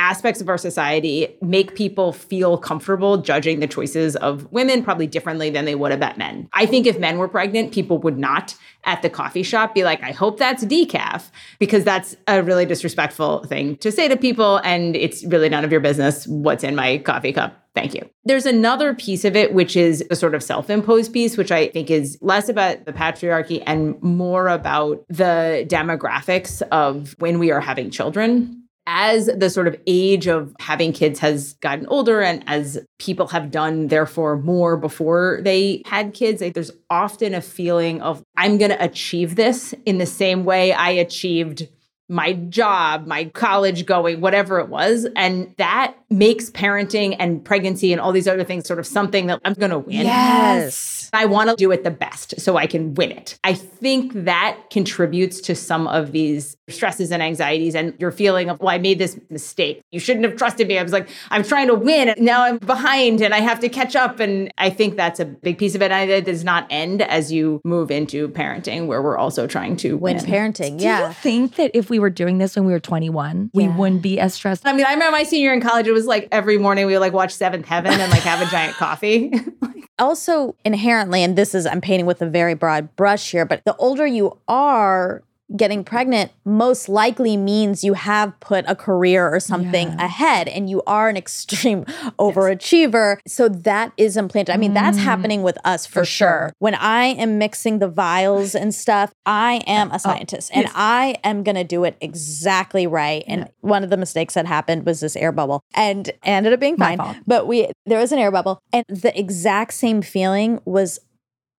aspects of our society make people feel comfortable judging the choices of women probably differently than they would about men. I think if men were pregnant, people would not at the coffee shop be like, I hope that's decaf, because that's a really disrespectful thing to say to people. And it's really none of your business what's in my coffee cup. Thank you. There's another piece of it, which is a sort of self imposed piece, which I think is less about the patriarchy and more about the demographics of when we are having children. As the sort of age of having kids has gotten older, and as people have done, therefore, more before they had kids, there's often a feeling of, I'm going to achieve this in the same way I achieved my job, my college going, whatever it was. And that makes parenting and pregnancy and all these other things sort of something that I'm going to win. Yes. I want to do it the best so I can win it. I think that contributes to some of these stresses and anxieties and your feeling of, well, I made this mistake. You shouldn't have trusted me. I was like, I'm trying to win. And now I'm behind and I have to catch up. And I think that's a big piece of it. And it does not end as you move into parenting, where we're also trying to When win. parenting, Do you yeah. think that if we were doing this when we were 21, we wouldn't be as stressed? I mean, I remember my senior year in college, it was like every morning we would like watch Seventh Heaven and like have a giant coffee. also inherently, and this is, I'm painting with a very broad brush here, but the older you are, getting pregnant most likely means you have put a career or something Yeah. ahead and you are an extreme overachiever. So that is implanted. I mean, that's mm. happening with us for, For sure. sure. When I am mixing the vials and stuff, I am a oh, scientist and I am going to do it exactly right. And one of the mistakes that happened was this air bubble and ended up being My fine. fault. But we there was an air bubble and the exact same feeling was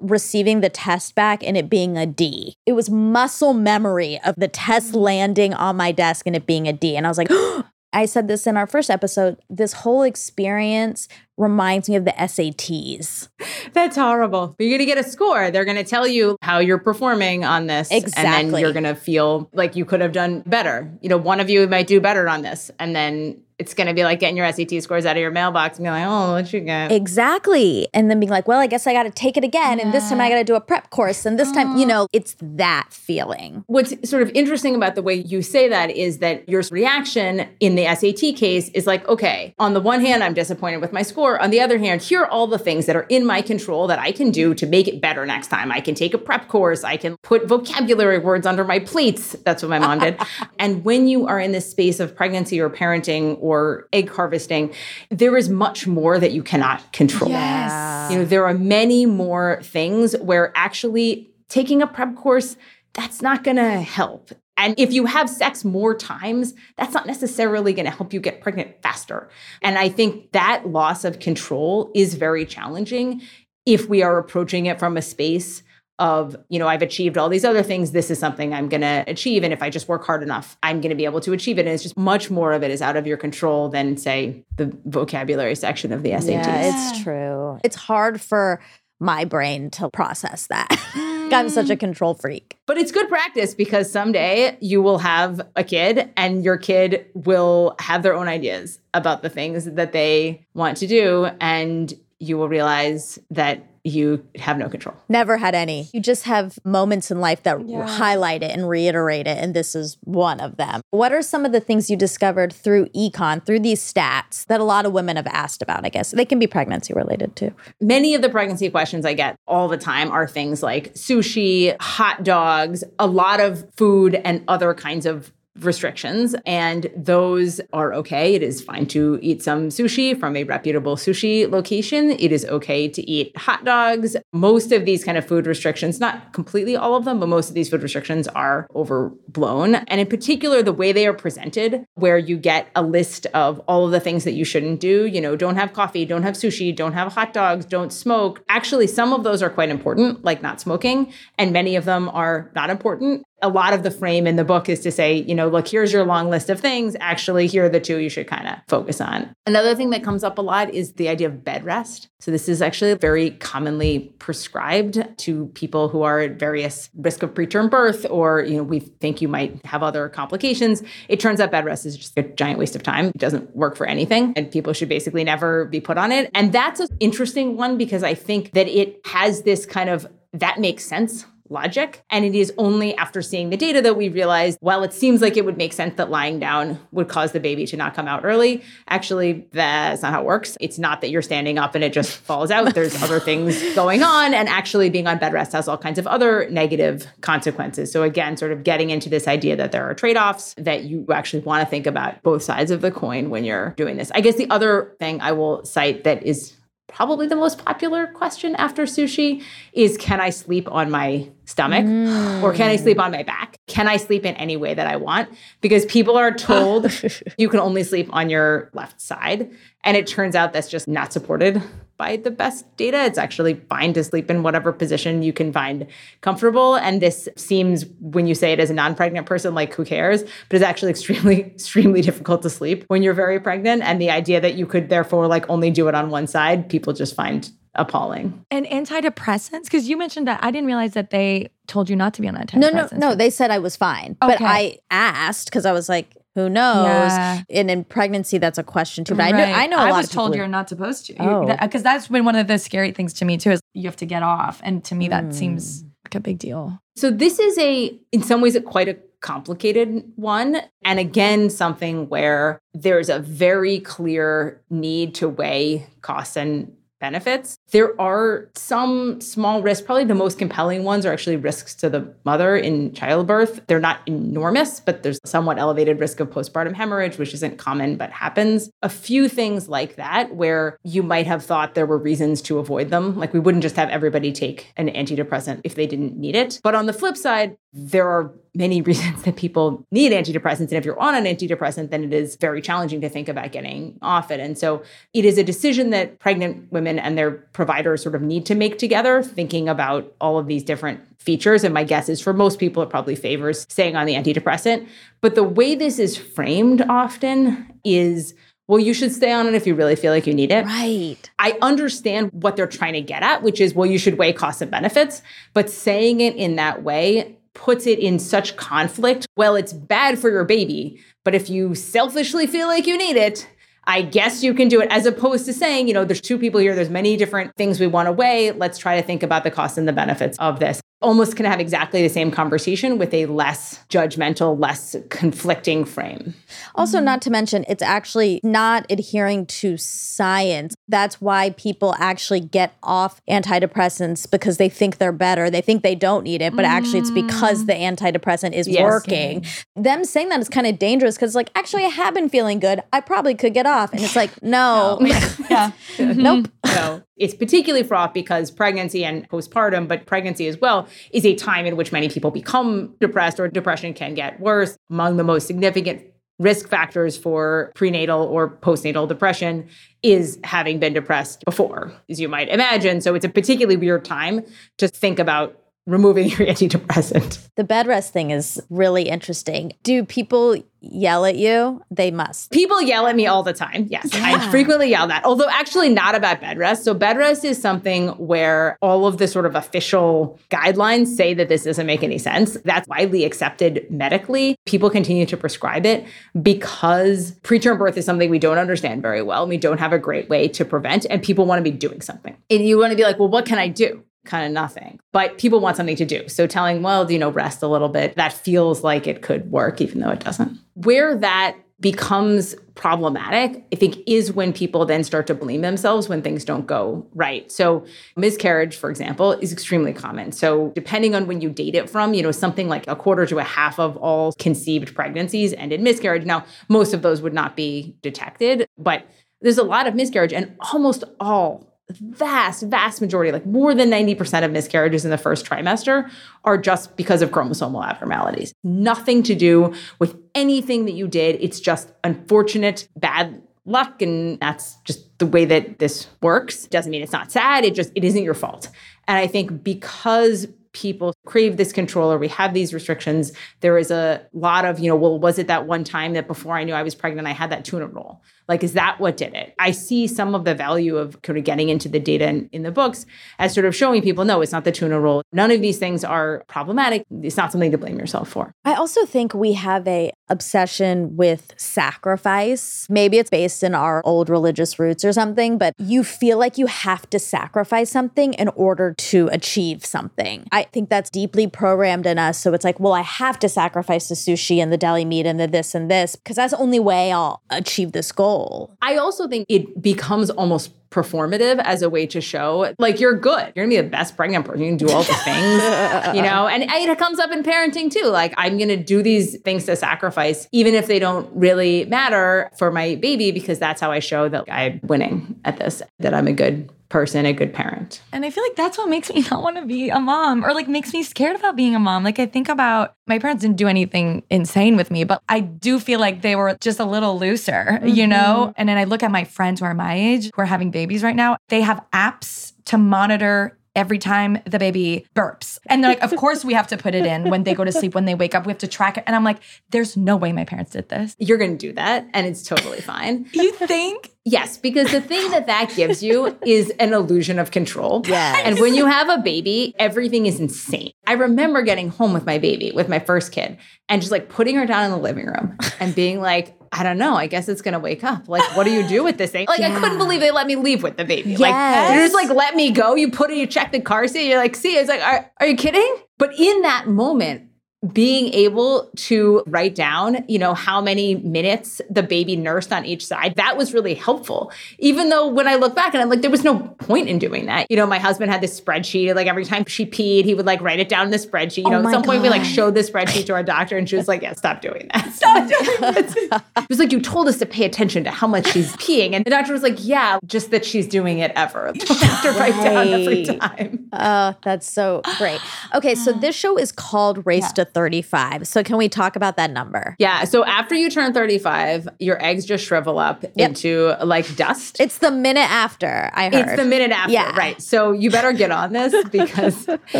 receiving the test back and it being a D. It was muscle memory of the test mm-hmm. landing on my desk and it being a D. And I was like, I said this in our first episode. This whole experience reminds me of the SATs. That's horrible. But you're going to get a score. They're going to tell you how you're performing on this. And then Exactly. you're going to feel like you could have done better. You know, one of you might do better on this. And then it's going to be like getting your SAT scores out of your mailbox and be like, oh, what you get? Exactly. And then being like, well, I guess I got to take it again. And this time I got to do a prep course. And this time, you know, it's that feeling. What's sort of interesting about the way you say that is that your reaction in the SAT case is like, okay, on the one hand, I'm disappointed with my score. On the other hand, here are all the things that are in my control that I can do to make it better next time. I can take a prep course, I can put vocabulary words under my plates. That's what my mom did. and when you are in this space of pregnancy or parenting or egg harvesting, there is much more that you cannot control. Yes. You know, there are many more things where actually taking a prep course, that's not going to help. And if you have sex more times, that's not necessarily going to help you get pregnant faster. And I think that loss of control is very challenging if we are approaching it from a space of, you know, I've achieved all these other things. This is something I'm going to achieve. And if I just work hard enough, I'm going to be able to achieve it. And it's just much more of it is out of your control than, say, the vocabulary section of the SATs. Yeah, it's true. It's hard for my brain to process that. I'm such a mm. control freak. But it's good practice because someday you will have a kid and your kid will have their own ideas about the things that they want to do. And you will realize that you have no control. Never had any. You just have moments in life that highlight it and reiterate it. And this is one of them. What are some of the things you discovered through econ, through these stats that a lot of women have asked about? I guess they can be pregnancy related too. Many of the pregnancy questions I get all the time are things like sushi, hot dogs, a lot of food and other kinds of restrictions and those are okay. It is fine to eat some sushi from a reputable sushi location. It is okay to eat hot dogs. Most of these kind of food restrictions not completely all of them but most of these food restrictions are overblown. And in particular the way they are presented where you get a list of all of the things that you shouldn't do you know don't have coffee don't have sushi don't have hot dogs don't smoke. Actually some of those are quite important like not smoking and many of them are not important a lot of the frame in the book is to say, you know, look, here's your long list of things. Actually, here are the two you should kind of focus on. Another thing that comes up a lot is the idea of bed rest. So, this is actually very commonly prescribed to people who are at various risk of preterm birth, or, you know, we think you might have other complications. It turns out bed rest is just a giant waste of time. It doesn't work for anything, and people should basically never be put on it. And that's an interesting one because I think that it has this kind of that makes sense logic. And it is only after seeing the data that we realized, well, it seems like it would make sense that lying down would cause the baby to not come out early, actually, that's not how it works. It's not that you're standing up and it just falls out. There's other things going on. And actually, being on bed rest has all kinds of other negative consequences. So, again, sort of getting into this idea that there are trade offs, that you actually want to think about both sides of the coin when you're doing this. I guess the other thing I will cite that is probably the most popular question after sushi is can I sleep on my stomach mm. or can I sleep on my back? Can I sleep in any way that I want? Because people are told you can only sleep on your left side. And it turns out that's just not supported by the best data. It's actually fine to sleep in whatever position you can find comfortable. And this seems, when you say it as a non pregnant person, like who cares? But it's actually extremely, extremely difficult to sleep when you're very pregnant. And the idea that you could therefore like only do it on one side, people just find appalling. And antidepressants, because you mentioned that I didn't realize that they told you not to be on antidepressants. No, no, no. They said I was fine, but I asked because I was like, "Who knows?" Yeah. And in pregnancy, that's a question too. But I know, I know a I lot was of people. told who- you're not supposed to. Oh. Because that's been one of the scary things to me too. Is you have to get off, and to me that Mm. seems like a big deal. So this is a, in some ways, a quite a complicated one. And again, something where there's a very clear need to weigh costs and benefits. There are some small risks. Probably the most compelling ones are actually risks to the mother in childbirth. They're not enormous, but there's a somewhat elevated risk of postpartum hemorrhage, which isn't common but happens. A few things like that where you might have thought there were reasons to avoid them. Like we wouldn't just have everybody take an antidepressant if they didn't need it. But on the flip side, there are many reasons that people need antidepressants. And if you're on an antidepressant, then it is very challenging to think about getting off it. And so it is a decision that pregnant women and their providers sort of need to make together, thinking about all of these different features. And my guess is for most people, it probably favors staying on the antidepressant. But the way this is framed often is well, you should stay on it if you really feel like you need it. right. I understand what they're trying to get at, which is, well, you should weigh costs and benefits, but saying it in that way puts it in such conflict. Well, it's bad for your baby, but if you selfishly feel like you need it, I guess you can do it as opposed to saying, you know, there's two people here, there's many different things we want to weigh. Let's try to think about the costs and the benefits of this. Almost can have exactly the same conversation with a less judgmental, less conflicting frame. Also, not to mention, it's actually not adhering to science. That's why people actually get off antidepressants because they think they're better. They think they don't need it, but actually, it's because the antidepressant is Yes. working. Them saying that is kind of dangerous because, like, actually, I have been feeling good. I probably could get off. And it's like, no. Yeah. nope. So it's particularly fraught because pregnancy and postpartum, but pregnancy as well, is a time in which many people become depressed or depression can get worse. Among the most significant risk factors for prenatal or postnatal depression is having been depressed before, as you might imagine. So it's a particularly weird time to think about removing your antidepressant. The bed rest thing is really interesting. Do people yell at you? They must. People yell at me all the time. Yes, Yeah. I frequently yell that. Although actually not about bed rest. So bed rest is something where all of the sort of official guidelines say that this doesn't make any sense. That's widely accepted medically. People continue to prescribe it because preterm birth is something we don't understand very well. We don't have a great way to prevent, and people want to be doing something. And you want to be like, well, what can I do? Kind of nothing. But people want something to do. So telling, well, you know, rest a little bit, that feels like it could work, even though it doesn't. Where that becomes problematic, I think, is when people then start to blame themselves when things don't go right. So, miscarriage, for example, is extremely common. So, depending on when you date it from, you know, something like a quarter to a half of all conceived pregnancies end in miscarriage. Now, most of those would not be detected, but there's a lot of miscarriage, and almost all vast, vast majority, like more than 90% of miscarriages in the first trimester, are just because of chromosomal abnormalities. Nothing to do with anything that you did. It's just unfortunate, bad luck. And that's just the way that this works. Doesn't mean it's not sad. It just, it isn't your fault. And I think because people crave this control or we have these restrictions, there is a lot of, you know, well, was it that one time that before I knew I was pregnant, I had that tuna roll? Like, is that what did it? I see some of the value of kind of getting into the data in, in the books as sort of showing people, no, it's not the tuna roll. None of these things are problematic. It's not something to blame yourself for. I also think we have a obsession with sacrifice. Maybe it's based in our old religious roots or something, but you feel like you have to sacrifice something in order to achieve something. I think that's deeply programmed in us. So it's like, well, I have to sacrifice the sushi and the deli meat and the this and this because that's the only way I'll achieve this goal. I also think it becomes almost performative as a way to show like you're good. You're gonna be the best pregnant person. You can do all the things, you know. And it comes up in parenting too. Like I'm gonna do these things to sacrifice, even if they don't really matter for my baby, because that's how I show that I'm winning at this, that I'm a good person, a good parent. And I feel like that's what makes me not want to be a mom or like makes me scared about being a mom. Like I think about my parents didn't do anything insane with me, but I do feel like they were just a little looser, you mm-hmm. know? And then I look at my friends who are my age who are having babies right now. They have apps to monitor every time the baby burps. And they're like, of course we have to put it in when they go to sleep, when they wake up, we have to track it. And I'm like, there's no way my parents did this. You're going to do that, and it's totally fine. You think? Yes, because the thing that that gives you is an illusion of control. Yeah. And when you have a baby, everything is insane. I remember getting home with my baby, with my first kid, and just like putting her down in the living room and being like, I don't know. I guess it's gonna wake up. Like, what do you do with this thing? Like, I couldn't believe they let me leave with the baby. Like, Yes. you just like let me go. You put it, you check the car seat. You're like, see, it's like, are, are you kidding? But in that moment, being able to write down, you know, how many minutes the baby nursed on each side, that was really helpful. Even though when I look back and I'm like, there was no point in doing that. You know, my husband had this spreadsheet, like every time she peed, he would like write it down in the spreadsheet. You oh know, Oh my at some point we like showed the spreadsheet to our doctor and she was like, yeah, stop doing that. Stop doing that. it was like, you told us to pay attention to how much she's peeing. And the doctor was like, yeah, just that she's doing it ever. Don't have to write down every time. Oh, that's so great. Okay, so this show is called Race to 35. So can we talk about that number? Yeah. So after you turn 35, your eggs just shrivel up into like dust. It's the minute after, I heard. It's the minute after, Yeah. right? So you better get on this because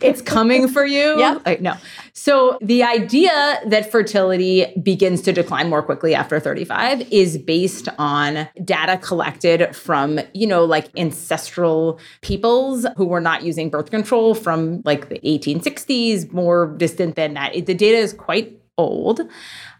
it's coming for you. Yep. Like, no. So the idea that fertility begins to decline more quickly after 35 is based on data collected from, you know, like ancestral peoples who were not using birth control from like the 1860s, more distant than that. It- the data is quite old.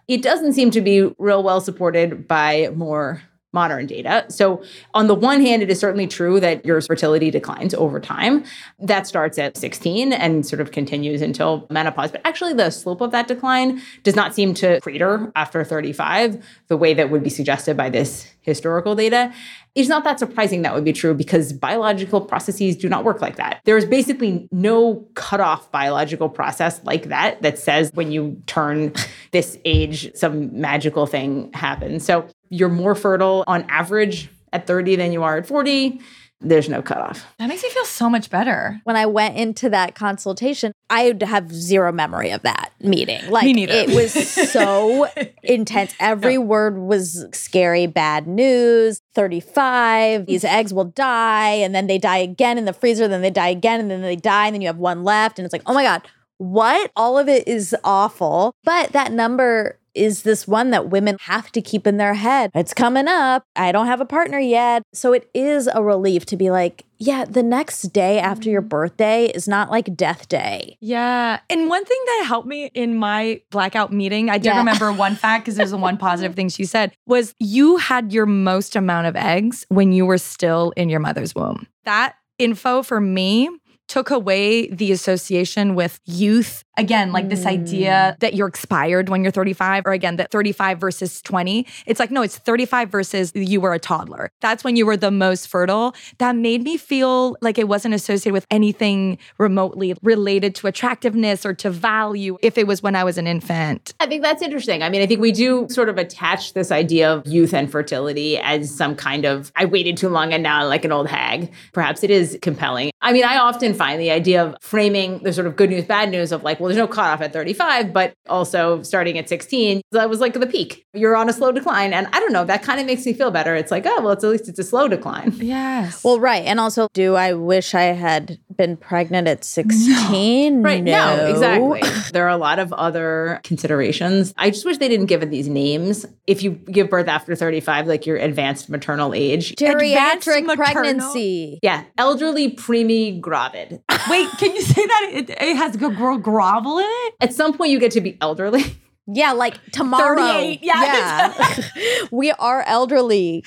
It doesn't seem to be real well supported by more modern data. So, on the one hand, it is certainly true that your fertility declines over time. That starts at 16 and sort of continues until menopause. But actually, the slope of that decline does not seem to crater after 35 the way that would be suggested by this historical data. It's not that surprising that would be true because biological processes do not work like that. There is basically no cutoff biological process like that that says when you turn this age, some magical thing happens. So you're more fertile on average at 30 than you are at 40. There's no cutoff. That makes me feel so much better. when I went into that consultation, I would have zero memory of that meeting. Like neither. it was so intense. Every word was scary, bad news. 35, these eggs will die, and then they die again in the freezer, then they die again, and then they die, and then you have one left. And it's like, oh my God, what? All of it is awful. But that number is this one that women have to keep in their head. It's coming up. I don't have a partner yet. So it is a relief to be like, yeah, the next day after your mm-hmm. birthday is not like death day. Yeah. And one thing that helped me in my blackout meeting, I did Yeah. remember one fact because there's the one positive thing she said was you had your most amount of eggs when you were still in your mother's womb. That info for me took away the association with youth. Again, like this idea mm. that you're expired when you're 35, or again, that 35 versus 20. It's like, no, it's 35 versus you were a toddler. That's when you were the most fertile. That made me feel like it wasn't associated with anything remotely related to attractiveness or to value if it was when I was an infant. I think that's interesting. I mean, I think we do sort of attach this idea of youth and fertility as some kind of, I waited too long and now I'm like an old hag. Perhaps it is compelling. I mean, I often find the idea of framing the sort of good news, bad news of like, well, there's no cutoff at 35, but also starting at 16, that was like the peak. You're on a slow decline. And I don't know, that kind of makes me feel better. It's like, oh, well, it's at least it's a slow decline. Yes. Well, right. And also, do I wish I had been pregnant at 16? Right. No. No, exactly. there are a lot of other considerations. I just wish they didn't give it these names. If you give birth after 35, like your advanced maternal age. Geriatric maternal- pregnancy. Yeah. Elderly primigravid. Wait, can you say that it, it has go- gro- grovel in it? At some point, you get to be elderly. Yeah, like tomorrow. yeah. Yeah. we are elderly.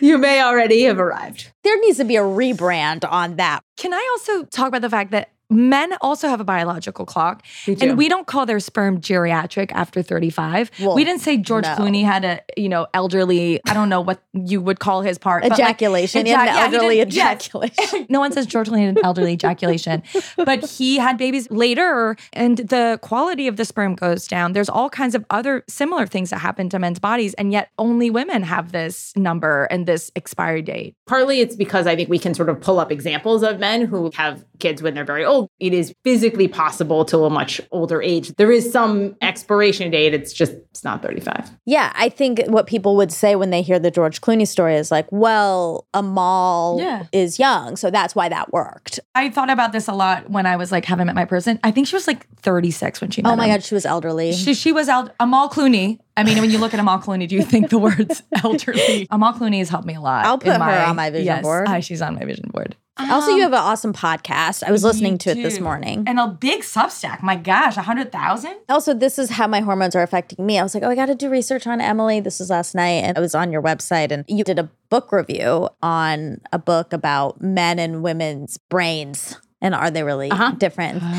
you may already have arrived. There needs to be a rebrand on that. Can I also talk about the fact that Men also have a biological clock. And we don't call their sperm geriatric after 35. Well, we didn't say George no. Clooney had a, you know, elderly, I don't know what you would call his part. but, like, Ejaculation. He had an ejac- yeah, he elderly did- yes. ejaculation. no one says George Clooney had an elderly ejaculation, but he had babies later and the quality of the sperm goes down. There's all kinds of other similar things that happen to men's bodies, and yet only women have this number and this expiry date. Partly it's because I think we can sort of pull up examples of men who have kids when they're very old. It is physically possible to a much older age. There is some expiration date. It's just, it's not 35. Yeah, I think what people would say when they hear the George Clooney story is like, well, Amal Yeah. is young, so that's why that worked. I thought about this a lot when I was like haven't met my person. I think she was like 36 when she met Oh my him. God, she was elderly. She, she was El- Amal Clooney. I mean, when you look at Amal Clooney, do you think the words elderly? Amal Clooney has helped me a lot. I'll in put her on my vision yes, board. Hi, she's on my vision board. Also, you um, have an awesome podcast. I was listening to it this morning. And a big Substack. My gosh, 100,000? Also, this is how my hormones are affecting me. I was like, oh, I got to do research on Emily. This was last night, and I was on your website, and you did a book review on a book about men and women's brains. And are they really uh-huh. different?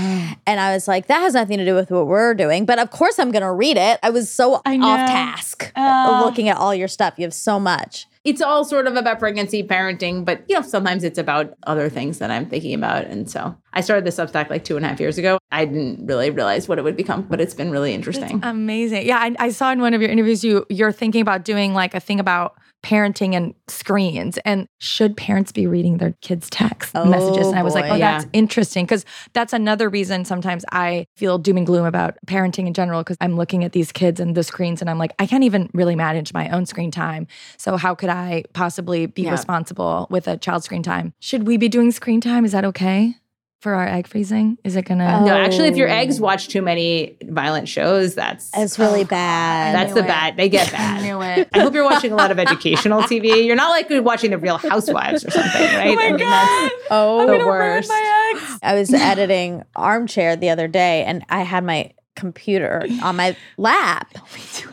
And I was like, that has nothing to do with what we're doing. But of course, I'm going to read it. I was so I off task Oh. looking at all your stuff. You have so much. It's all sort of about pregnancy, parenting, but you know, sometimes it's about other things that I'm thinking about. And so I started the Substack like two and a half years ago. I didn't really realize what it would become, but it's been really interesting. Amazing. Yeah, I, I saw in one of your interviews you you're thinking about doing like a thing about parenting and screens and should parents be reading their kids text oh, messages and i was like oh Yeah. that's interesting because that's another reason sometimes i feel doom and gloom about parenting in general because i'm looking at these kids and the screens and i'm like i can't even really manage my own screen time so how could i possibly be Yeah. responsible with a child's screen time should we be doing screen time is that okay for our egg freezing is it gonna no, actually, if your Oh. eggs watch too many violent shows, that's It's really oh, bad. that's the bad. They get bad. I knew it I hope you're watching a lot of educational TV. You're not like watching The Real Housewives or something, oh right? oh my I mean, god oh, the I'm gonna worst. my eggs I was editing Armchair the other day and I had my computer on my lap.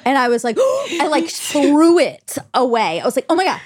And I was like, I like threw it away. I was like, oh my God.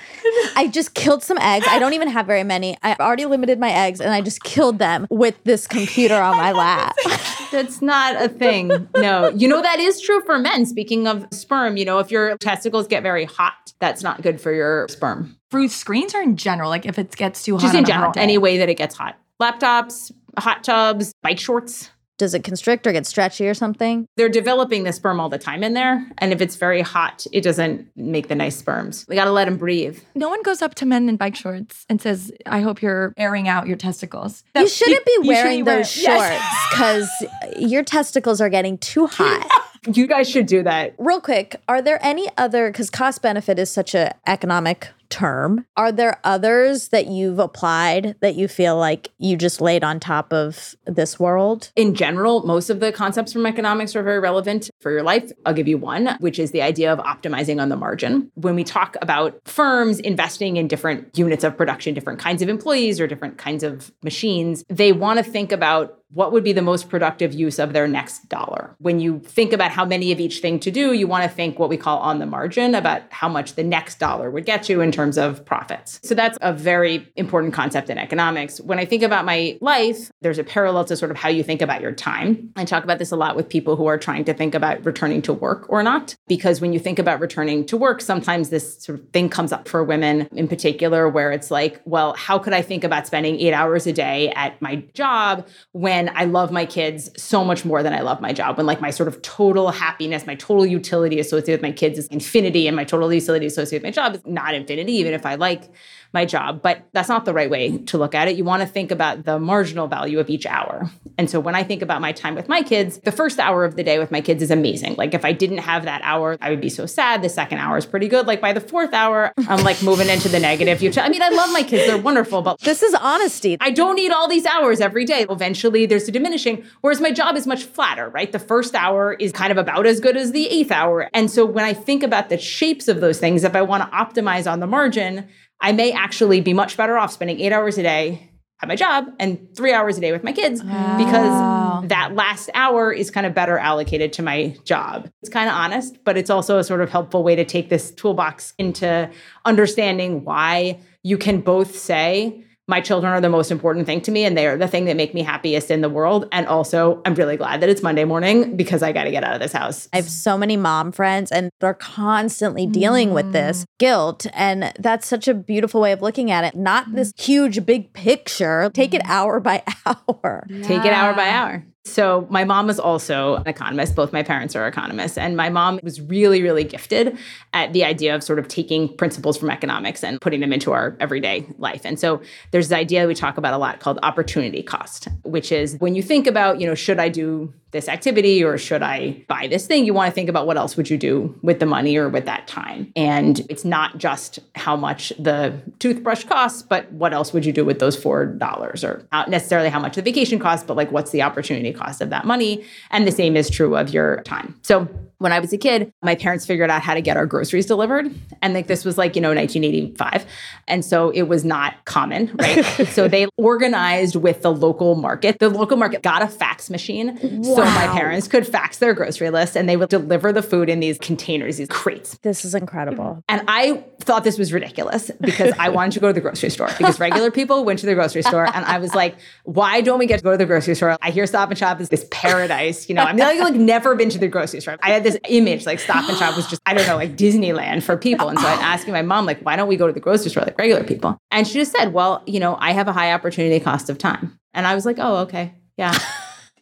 I just killed some eggs. I don't even have very many. I already limited my eggs and I just killed them with this computer on my lap. That's not a thing. No. You know, that is true for men. Speaking of sperm, you know, if your testicles get very hot, that's not good for your sperm. for screens or in general like if it gets too hot Just in general, any way that it gets hot. Laptops, hot tubs, bike shorts. Does it constrict or get stretchy or something? They're developing the sperm all the time in there. And if it's very hot, it doesn't make the nice sperms. We got to let them breathe. no one goes up to men in bike shorts and says i hope you're airing out your testicles You shouldn't be you wearing shouldn't those Yes. shorts because your testicles are getting too hot. You guys should do that. Real quick, are there any other because cost benefit is such a economic term? Are there others that you've applied that you feel like you just laid on top of this world? in general, most of the concepts from economics are very relevant for your life. I'll give you one, which is the idea of optimizing on the margin. When we talk about firms investing in different units of production, different kinds of employees or different kinds of machines, they want to think about what would be the most productive use of their next dollar. When you think about how many of each thing to do, you want to think what we call on the margin about how much the next dollar would get you in terms of profits. So that's a very important concept in economics. When I think about my life, there's a parallel to sort of how you think about your time. I talk about this a lot with people who are trying to think about returning to work or not, because when you think about returning to work, sometimes this sort of thing comes up for women in particular, where it's like, well, how could I think about spending eight hours a day at my job when I love my kids so much more than I love my job? When like my sort of total happiness, my total utility associated with my kids is infinity, and my total utility associated with my job is not infinity, even if I like my job. But that's not the right way to look at it. You want to think about the marginal value of each hour. And so when I think about my time with my kids, the first hour of the day with my kids is amazing. Like if I didn't have that hour, I would be so sad. The second hour is pretty good. Like by the fourth hour, I'm like moving into the negative. You, I mean, I love my kids; they're wonderful, but This is honesty. I don't need all these hours every day. Eventually, there's a diminishing, whereas my job is much flatter, right? The first hour is kind of about as good as the eighth hour. And so when I think about the shapes of those things, if I want to optimize on the margin, I may actually be much better off spending eight hours a day at my job and three hours a day with my kids because that last hour is kind of better allocated to my job. It's kind of honest, but it's also a sort of helpful way to take this toolbox into understanding why you can both say, my children are the most important thing to me and they are the thing that make me happiest in the world. And also, I'm really glad that it's Monday morning because I got to get out of this house. I have so many mom friends and they're constantly dealing with this mm. guilt. And that's such a beautiful way of looking at it. Not this mm. huge, big picture. Take it mm. hour by hour. Take it hour by hour. So, my mom is also an economist. Both my parents are economists. And my mom was really, really gifted at the idea of sort of taking principles from economics and putting them into our everyday life. And so, there's this idea we talk about a lot called opportunity cost, which is when you think about, you know, should I do this activity or should I buy this thing? You want to think about what else would you do with the money or with that time. And it's not just how much the toothbrush costs, but what else would you do with those $4 or not necessarily how much the vacation costs, but like what's the opportunity cost of that money? And the same is true of your time. So when I was a kid, my parents figured out how to get our groceries delivered. And like this was like, you know, 1985. And so it was not common, right? so they organized with the local market. The local market got a fax machine. So my parents could fax their grocery list and they would deliver the food in these containers, these crates. This is incredible. Mm-hmm. And I thought this was ridiculous because I wanted to go to the grocery store because regular people went to the grocery store. And I was like, why don't we get to go to the grocery store? I hear Stop and Shop is this paradise. You know, I've like, like never been to the grocery store. I had this image like Stop and Shop was just, I don't know, like Disneyland for people. And so I'm asking my mom, like, why don't we go to the grocery store like regular people? And she just said, well, you know, I have a high opportunity cost of time. And I was like, oh, okay. Yeah.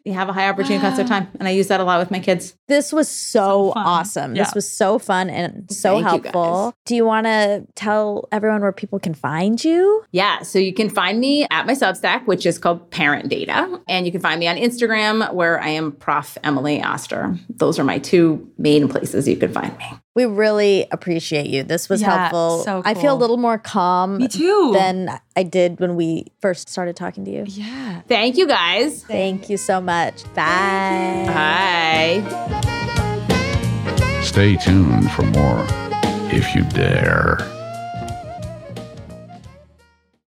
You have a high opportunity cost of time. And I use that a lot with my kids. This was so, fun. awesome. Yeah. This was so fun and so Thank helpful. guys. Do you want to tell everyone where people can find you? Yeah, so you can find me at my Substack, which is called Parent Data, and you can find me on Instagram, where I am Prof Emily Oster. Those are my two main places you can find me. We really appreciate you. This was Yeah, helpful. so I feel a little more calm Me too. than I did when we first started talking to you. Yeah. Thank you, guys. Thank you so much. Bye. Bye. Stay tuned for more if you dare.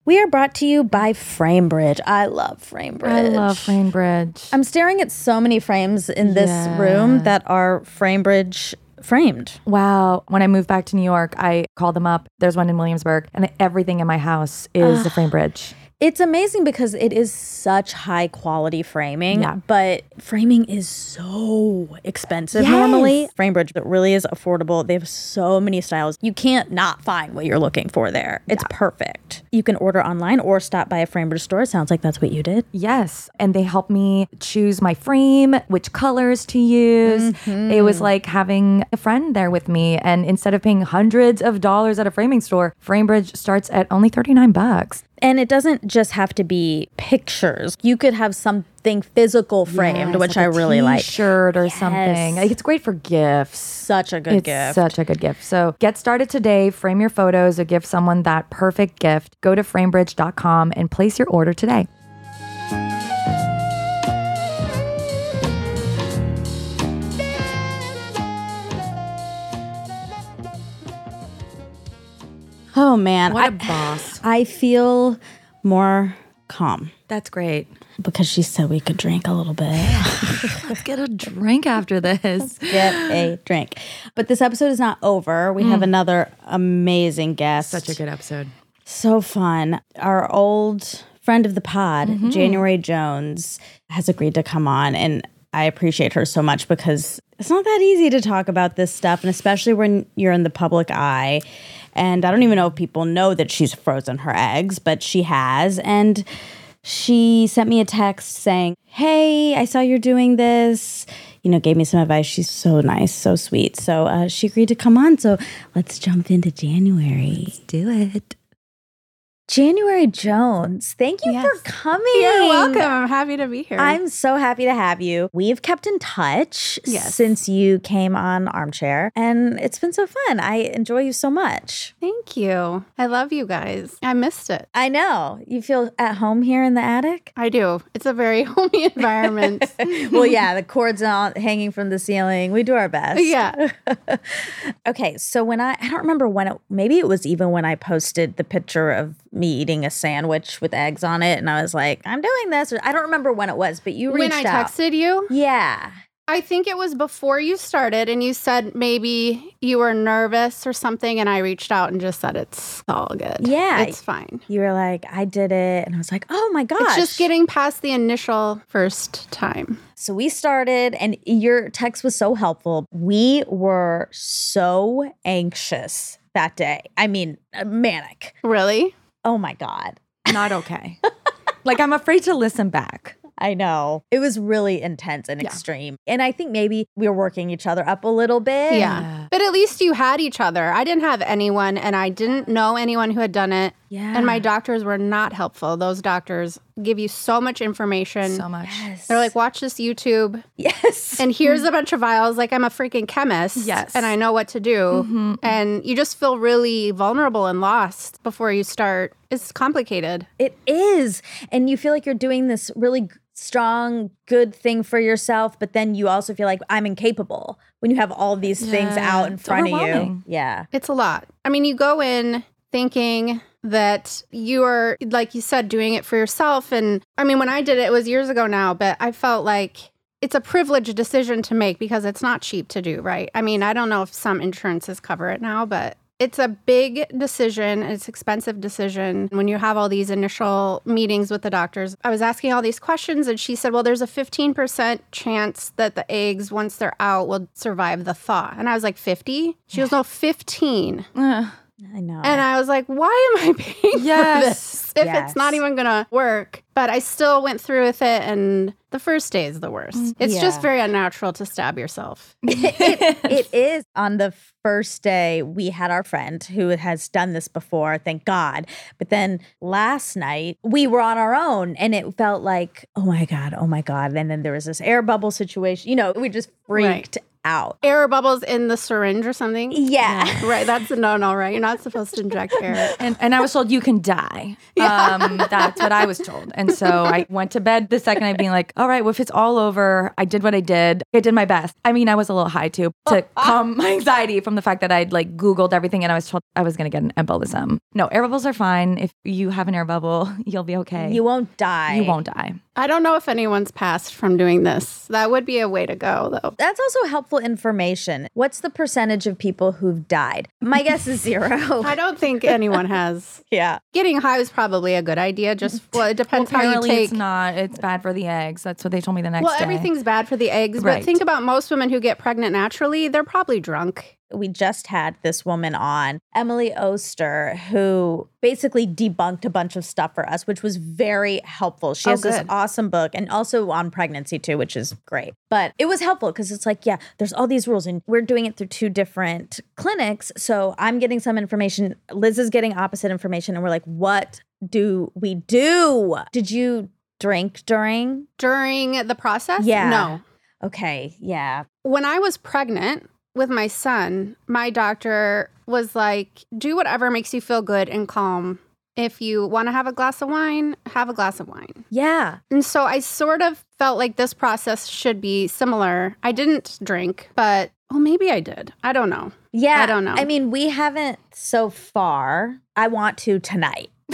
We are brought to you by Framebridge. I love Framebridge. I love Framebridge. I'm staring at so many frames in this Yeah. room that are Framebridge framed. Wow. When I moved back to New York, I called them up. There's one in Williamsburg, and everything in my house is a Framebridge. It's amazing because it is such high quality framing, Yeah. but framing is so expensive Yes. normally. Framebridge it really is affordable. They have so many styles. You can't not find what you're looking for there. It's perfect. You can order online or stop by a Framebridge store. Sounds like that's what you did. Yes. And they help me choose my frame, which colors to use. It was mm-hmm. like having a friend there with me. And instead of paying hundreds of dollars at a framing store, Framebridge starts at only 39 bucks. And it doesn't just have to be pictures. You could have something physical framed, Yes, which like I really like. T-shirt or something. Like, it's great for gifts. Such a good it's gift. such a good gift. So get started today. Frame your photos or give someone that perfect gift. Go to framebridge.com and place your order today. Oh man, What I, a boss. I feel more calm That's great. because she said we could drink a little bit. Let's get a drink after this. Get a drink. But this episode is not over. We have another amazing guest. Such a good episode. So fun. Our old friend of the pod, Mm-hmm. January Jones, has agreed to come on. And I appreciate her so much because it's not that easy to talk about this stuff. And especially when you're in the public eye. And I don't even know if people know that she's frozen her eggs, but she has. And she sent me a text saying, Hey, I saw you're doing this. You know, gave me some advice. She's so nice, so sweet. So uh, she agreed to come on. So let's jump into January. Let's Do it. January Jones, thank you for coming. You're welcome. I'm happy to be here. I'm so happy to have you. We've kept in touch Yes. since you came on Armchair, and it's been so fun. I enjoy you so much. Thank you. I love you guys. I missed it. I know. You feel at home here in the attic? I do. It's a very homey environment. well, yeah, the cords on hanging from the ceiling. We do our best. yeah. Okay, so when I I don't remember when it maybe it was even when I posted the picture of me eating a sandwich with eggs on it and I was like, I'm doing this I don't remember when it was, but you reached When I out. texted you, Yeah. I think it was before you started, and you said maybe you were nervous or something, and I reached out and just said it's all good. Yeah. it's fine. You were like, I did it. And I was like, oh my gosh. It's just getting past the initial first time. So we started, and your text was so helpful. We were so anxious that day. I mean, manic. Really? Oh my God. Not okay. like I'm afraid to listen back. I know. It was really intense and Yeah. extreme. And I think maybe we were working each other up a little bit. Yeah. But at least you had each other. I didn't have anyone, and I didn't know anyone who had done it. Yeah. And my doctors were not helpful. Those doctors give you so much information. So much. Yes. They're like, watch this YouTube, yes. and here's a bunch of vials. Like, I'm a freaking chemist. Yes. And I know what to do. Mhm. And you just feel really vulnerable and lost before you start. It's complicated. It is. And you feel like you're doing this really strong, good thing for yourself, but then you also feel like I'm incapable when you have all these things out in it's front of you. Yeah. It's a lot. I mean, you go in thinking that you are, like you said, doing it for yourself. And I mean, when I did it, it was years ago now, but I felt like it's a privileged decision to make because it's not cheap to do, right? I mean, I don't know if some insurances cover it now, but it's a big decision. It's expensive decision. When you have all these initial meetings with the doctors, I was asking all these questions and she said, well, there's a 15% chance that the eggs, once they're out, will survive the thaw. And I was like, 50? She goes, no, 15. Ugh. I know. And I was like, why am I paying Yes. for this if it's not even going to work? But I still went through with it. And the first day is the worst. Mm, it's just very unnatural to stab yourself. it, it is. On the first day, we had our friend who has done this before, thank God. But then last night, we were on our own and it felt like, oh my God, oh my God. And then there was this air bubble situation. You know, we just freaked out. Air bubbles in the syringe or something. Yeah. Right. That's a no no, right? You're not supposed to inject air. And, and I was told you can die. Um, that's what I was told. And so I went to bed the second night being like, all right, well, if it's all over, I did what I did. I did my best. I mean, I was a little high too to calm my anxiety from the fact that I'd like Googled everything and I was told I was going to get an embolism. No, air bubbles are fine. If you have an air bubble, you'll be okay. You won't die. You won't die. I don't know if anyone's passed from doing this. That would be a way to go, though. That's also helpful information. What's the percentage of people who've died? My guess is zero. I don't think anyone has. yeah. Getting high is probably a good idea. Just well, it depends how you Apparently take. it's not. It's bad for the eggs. That's what they told me the next well, day. everything's bad for the eggs, Right. but think about most women who get pregnant naturally. They're probably drunk. We just had this woman on, Emily Oster, who basically debunked a bunch of stuff for us, which was very helpful. She Oh, has this awesome book and also on pregnancy too, which is great. But it was helpful because it's like, yeah, there's all these rules and we're doing it through two different clinics. So I'm getting some information, Liz is getting opposite information, and we're like, what do we do? Did you drink during? During the process? Yeah. No. Okay, yeah. When I was pregnant with my son, my doctor was like, do whatever makes you feel good and calm. If you want to have a glass of wine, have a glass of wine. Yeah. And so I sort of felt like this process should be similar. I didn't drink, but well, maybe I did. I don't know. Yeah. I don't know. I mean, we haven't so far. I want to tonight.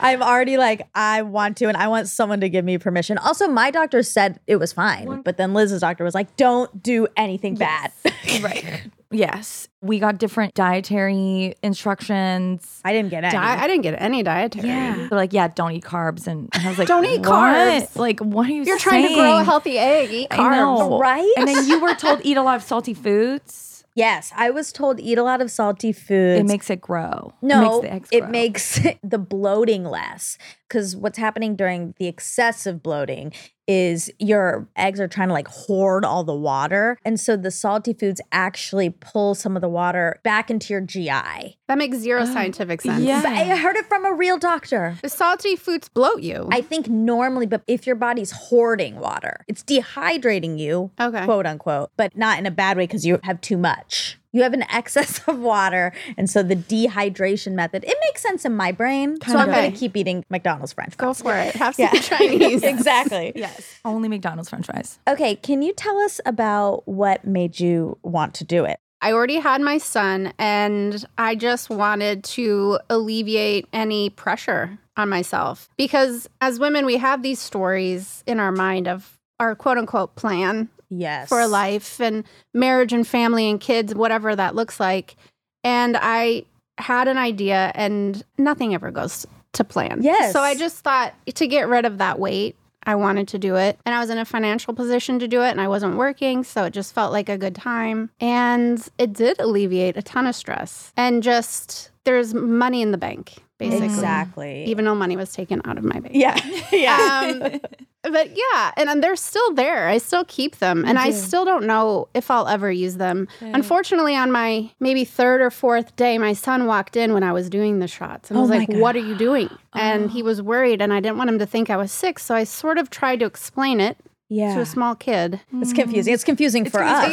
I'm already like, I want to, and I want someone to give me permission. Also, my doctor said it was fine, but then Liz's doctor was like, don't do anything bad. right. Yes. We got different dietary instructions. I didn't get any. Di- I didn't get any dietary. Yeah. They're like, yeah, don't eat carbs. And I was like, Don't eat "What? carbs. Like, what are you You're trying to grow a healthy egg. Eat I carbs. know. Right? And then you were told eat a lot of salty foods. Yes, I was told eat a lot of salty foods. It makes it grow. No, it makes it makes the bloating less. Because what's happening during the excessive bloating is your eggs are trying to like hoard all the water. And so the salty foods actually pull some of the water back into your GI. That makes zero oh, scientific sense. yeah. But I heard it from a real doctor. The salty foods bloat you. I think normally, but if your body's hoarding water, it's dehydrating you, Okay. quote unquote, but not in a bad way because you have too much. You have an excess of water. And so the dehydration method, it makes sense in my brain. so I'm going to keep eating McDonald's French fries. Go for it. Have some Chinese. exactly. Yes. Only McDonald's french fries. Okay. Can you tell us about what made you want to do it? I already had my son, and I just wanted to alleviate any pressure on myself. Because as women, we have these stories in our mind of our quote unquote plan Yes. for life and marriage and family and kids, whatever that looks like. And I had an idea and nothing ever goes to plan. Yes. So I just thought to get rid of that weight, I wanted to do it. And I was in a financial position to do it and I wasn't working. So it just felt like a good time. And it did alleviate a ton of stress. And just there's money in the bank, basically. Exactly. Even though money was taken out of my bank. yeah. yeah. Um, but yeah, and, and they're still there. I still keep them, and I still don't know if I'll ever use them. Unfortunately, on my maybe third or fourth day, my son walked in when I was doing the shots and Oh was like, "What are you doing?" And he was worried, and I didn't want him to think I was sick, so I sort of tried to explain it yeah. to a small kid. it's confusing. It's confusing for us.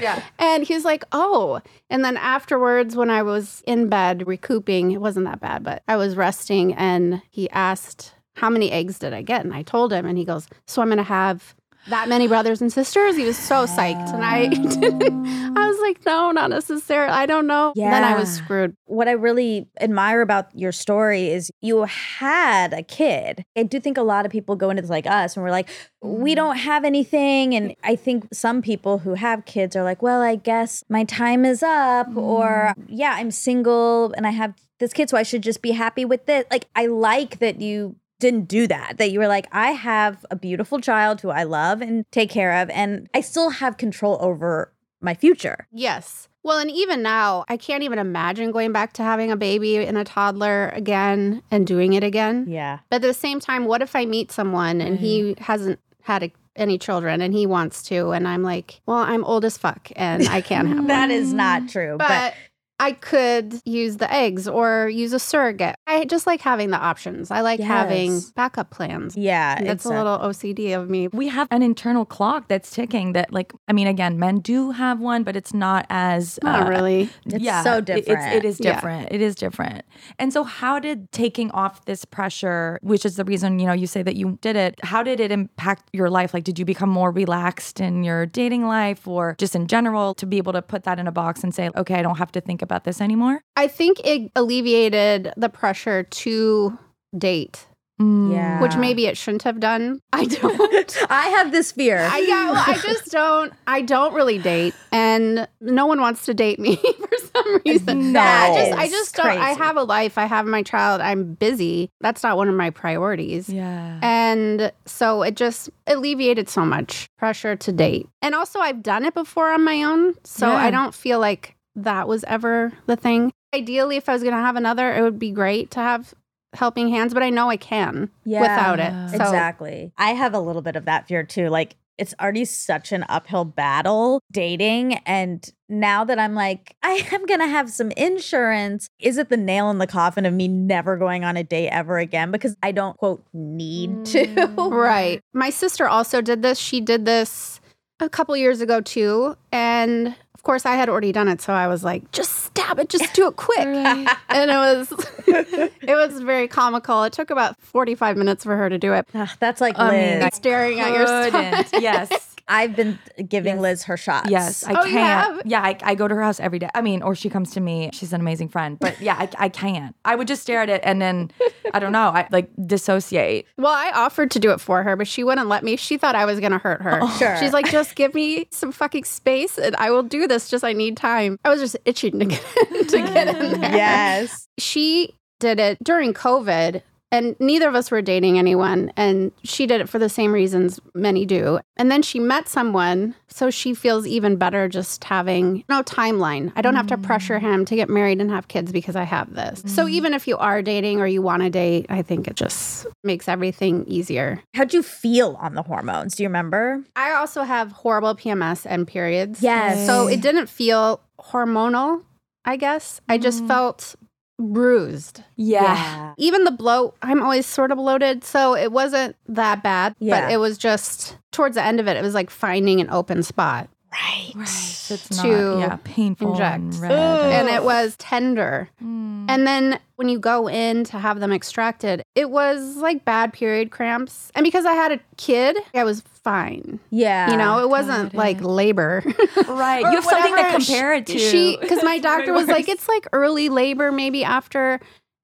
yeah. And he's like, oh. And then afterwards, when I was in bed recouping, it wasn't that bad, but I was resting and he asked, how many eggs did I get? And I told him, and he goes, so I'm going to have that many brothers and sisters. He was so psyched. And I didn't, I was like, no, not necessarily. I don't know. Yeah. Then I was screwed. what I really admire about your story is you had a kid. I do think a lot of people go into this like us and we're like, we mm-hmm. don't have anything. And mm-hmm. I think some people who have kids are like, well, I guess my time is up, or mm-hmm. yeah, I'm single and I have this kid, so I should just be happy with this. Like, I like that you didn't do that that you were like i have a beautiful child who i love and take care of and i still have control over my future Yes. Well, and even now, I can't even imagine going back to having a baby and a toddler again and doing it again. yeah But at the same time, what if I meet someone and he mm. hasn't had a, any children and he wants to? And I'm like, well, I'm old as fuck and I can't have one. that is not true but But I could use the eggs or use a surrogate. I just like having the options. I like having backup plans. Yeah, That's a little OCD of me. We have an internal clock that's ticking that like I mean again men do have one but it's not as Not uh, really. It's so it- it's- different. it is Yeah. different. It is different. And so, how did taking off this pressure, which is the reason you know you say that you did it, how did it impact your life? Like, did you become more relaxed in your dating life, or just in general, to be able to put that in a box and say, okay, I don't have to think about this anymore? I think it alleviated the pressure to date, Mm. Yeah. which maybe it shouldn't have done. I don't. I have this fear. I, yeah, well, I just don't. I don't really date, and no one wants to date me for some reason. No. I just, I just don't. I have a life. I have my child. I'm busy. That's not one of my priorities. Yeah. And so it just alleviated so much pressure to date. And also, I've done it before on my own. So Yeah. I don't feel like that was ever the thing. Ideally, if I was going to have another, it would be great to have helping hands, but I know I can without it. So exactly. I have a little bit of that fear too. Like it's already such an uphill battle dating. And now that I'm like, I am going to have some insurance, is it the nail in the coffin of me never going on a date ever again? Because I don't, quote, need mm. to. Right. My sister also did this. She did this a couple years ago too. And of course, I had already done it. So I was like, just stab it, just do it quick. and it was it was very comical. It took about 45 minutes for her to do it. Ah, That's like I Liz. staring at your couldn't. stomach. Yes. I've been giving Yes. Liz her shots. Yes, I Oh, can't. have? Yeah, I, I go to her house every day. I mean, or she comes to me. She's an amazing friend. But yeah, I, I can't. I would just stare at it and then, I don't know, I like dissociate. Well, I offered to do it for her, but she wouldn't let me. She thought I was going to hurt her. Oh, sure. She's like, just give me some fucking space and I will do this. Just I need time. I was just itching to get, to get in there. Yes. She did it during COVID. And neither of us were dating anyone. And she did it for the same reasons many do. And then she met someone. So she feels even better just having no timeline. I don't have to pressure him to get married and have kids because I have this. So mm. even if you are dating or you want to date, I think it just makes everything easier. How'd you feel on the hormones? Do you remember? I also have horrible PMS and periods. Yes. So it didn't feel hormonal, I guess. I just mm. felt bruised. Yeah. Even the bloat, I'm always sort of bloated, so it wasn't that bad. Yeah. But it was just towards the end of it, it was like finding an open spot. Right. Right. It's To not, yeah, painful inject. and red. And it was tender. Mm. And then when you go in to have them extracted, it was like bad period cramps. And because I had a kid, I was fine. Yeah. You know, it wasn't like labor. Right. You have something to compare it to. She because my doctor was like, it's like early labor, maybe after,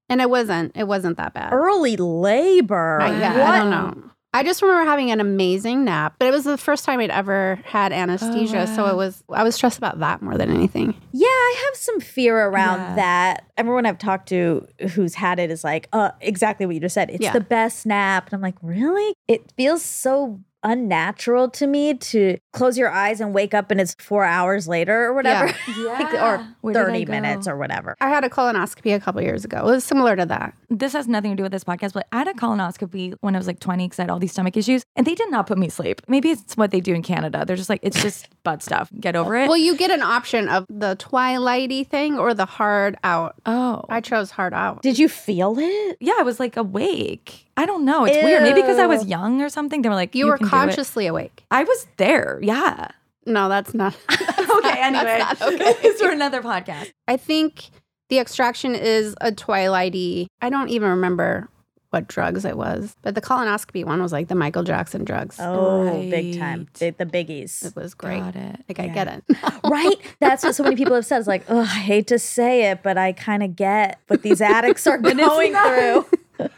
and it wasn't. It wasn't that bad. early labor. I, yeah, what? I don't know. I just remember having an amazing nap, but it was the first time I'd ever had anesthesia. So it was, I was stressed about that more than anything. Yeah, I have some fear around Yeah. that. Everyone I've talked to who's had it is like, uh, exactly what you just said. It's Yeah. the best nap. And I'm like, really? It feels so unnatural to me to close your eyes and wake up and it's four hours later or whatever. Like, or Where 30 minutes or whatever. I had a colonoscopy a couple years ago. It was similar to that. This has nothing to do with this podcast, but I had a colonoscopy when I was like 20 because I had all these stomach issues, and they did not put me to sleep. Maybe it's what they do in Canada. They're just like, it's just butt stuff. Get over it. Well, you get an option of the twilighty thing or the hard out. oh. I chose hard out. Did you feel it? yeah, I was like awake. I don't know. It's weird. Maybe because I was young or something. They were like, You, were can do it." consciously awake. I was there. Yeah. No, that's not. okay. Anyway, That's not okay. it's for another podcast. I think the extraction is a twilighty. I don't even remember what drugs it was, but the colonoscopy one was like the Michael Jackson drugs. Oh, big time. The, the biggies. It was great. Got it. Like I Yeah. get it. right? That's what so many people have said. It's like, oh, I hate to say it, but I kind of get what these addicts are going through.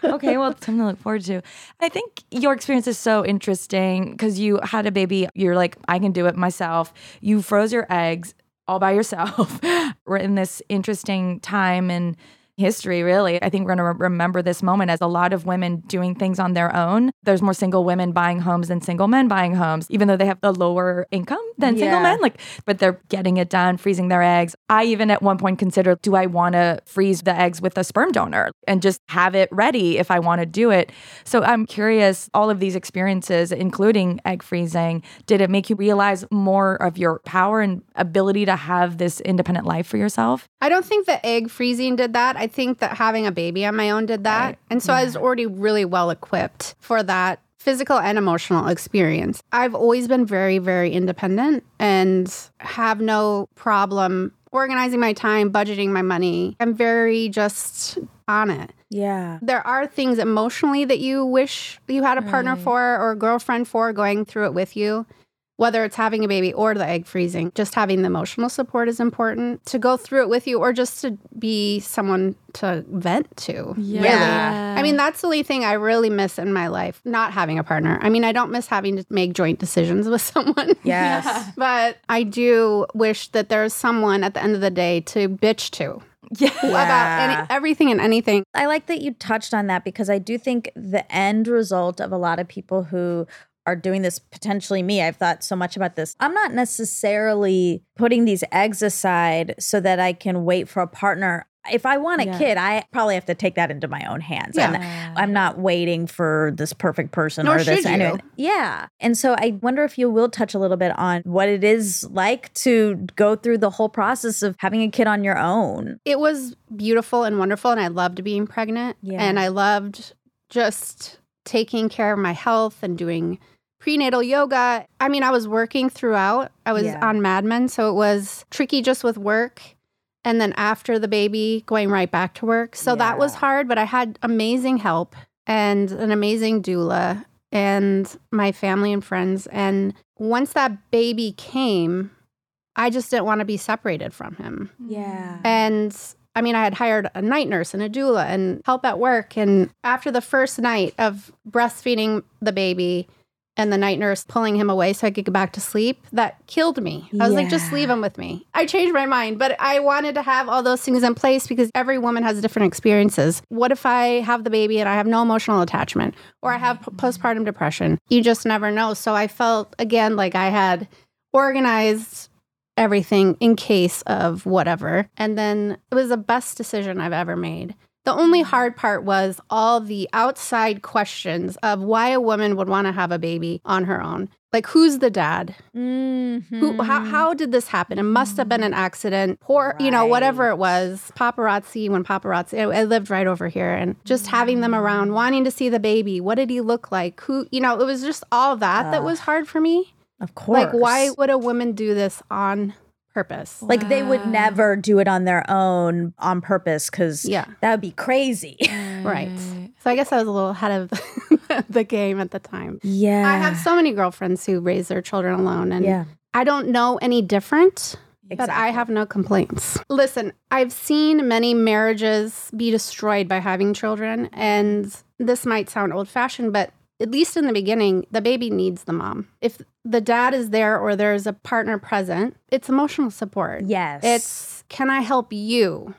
Okay, well, it's something to look forward to. I think your experience is so interesting because you had a baby. You're like, I can do it myself. You froze your eggs all by yourself. We're in this interesting time in history, really. I think we're going to remember this moment as a lot of women doing things on their own. There's more single women buying homes than single men buying homes, even though they have a lower income than single men. Like, but they're getting it done, freezing their eggs. I even at one point considered, do I want to freeze the eggs with a sperm donor and just have it ready if I want to do it? So I'm curious, all of these experiences, including egg freezing, did it make you realize more of your power and ability to have this independent life for yourself? I don't think the egg freezing did that. I think that having a baby on my own did that. Right. And so I was already really well equipped for that physical and emotional experience. I've always been very, very independent and have no problem organizing my time, budgeting my money. I'm very just on it. Yeah. There are things emotionally that you wish you had a partner Right. for or a girlfriend for going through it with you. Whether it's having a baby or the egg freezing, just having the emotional support is important to go through it with you or just to be someone to vent to. Yeah. I mean, that's the only thing I really miss in my life, not having a partner. I mean, I don't miss having to make joint decisions with someone. Yes. But I do wish that there's someone at the end of the day to bitch to Yeah. about any, everything and anything. I like that you touched on that because I do think the end result of a lot of people who are doing this potentially me i've thought so much about this i'm not necessarily putting these eggs aside so that i can wait for a partner if i want a Yeah. kid i probably have to take that into my own hands and Yeah. i'm not waiting for this perfect person Nor or this anyway. yeah and so i wonder if you will touch a little bit on what it is like to go through the whole process of having a kid on your own It was beautiful and wonderful, and I loved being pregnant. Yeah. And I loved just taking care of my health and doing prenatal yoga. I mean, I was working throughout. I was Yeah. on Mad Men, so it was tricky just with work. And then after the baby, going right back to work. So that was hard, but I had amazing help and an amazing doula and my family and friends. And once that baby came, I just didn't want to be separated from him. yeah And I mean, I had hired a night nurse and a doula and help at work. And after the first night of breastfeeding the baby and the night nurse pulling him away so I could get back to sleep, that killed me. I was like, just leave him with me. I changed my mind, but I wanted to have all those things in place because every woman has different experiences. What if I have the baby and I have no emotional attachment or I have p- mm-hmm. postpartum depression? You just never know. So I felt, again, like I had organized everything in case of whatever. And then it was the best decision I've ever made. The only hard part was all the outside questions of why a woman would want to have a baby on her own. Like, who's the dad? Mm-hmm. Who, how, how did this happen? It must have been an accident, or you know, whatever it was. Paparazzi, when paparazzi, I, I lived right over here, and just having them mm. around, wanting to see the baby. What did he look like? Who, you know, it was just all that that was hard for me. Of course. Like, why would a woman do this on purpose? Like they would never do it on their own on purpose because Yeah. that would be crazy. Right. So I guess I was a little ahead of the game at the time. yeah. I have so many girlfriends who raise their children alone, and yeah. I don't know any different. But I have no complaints. Listen, I've seen many marriages be destroyed by having children, and this might sound old fashioned, but at least in the beginning, the baby needs the mom. If the dad is there or there's a partner present, it's emotional support. Yes. It's can I help you?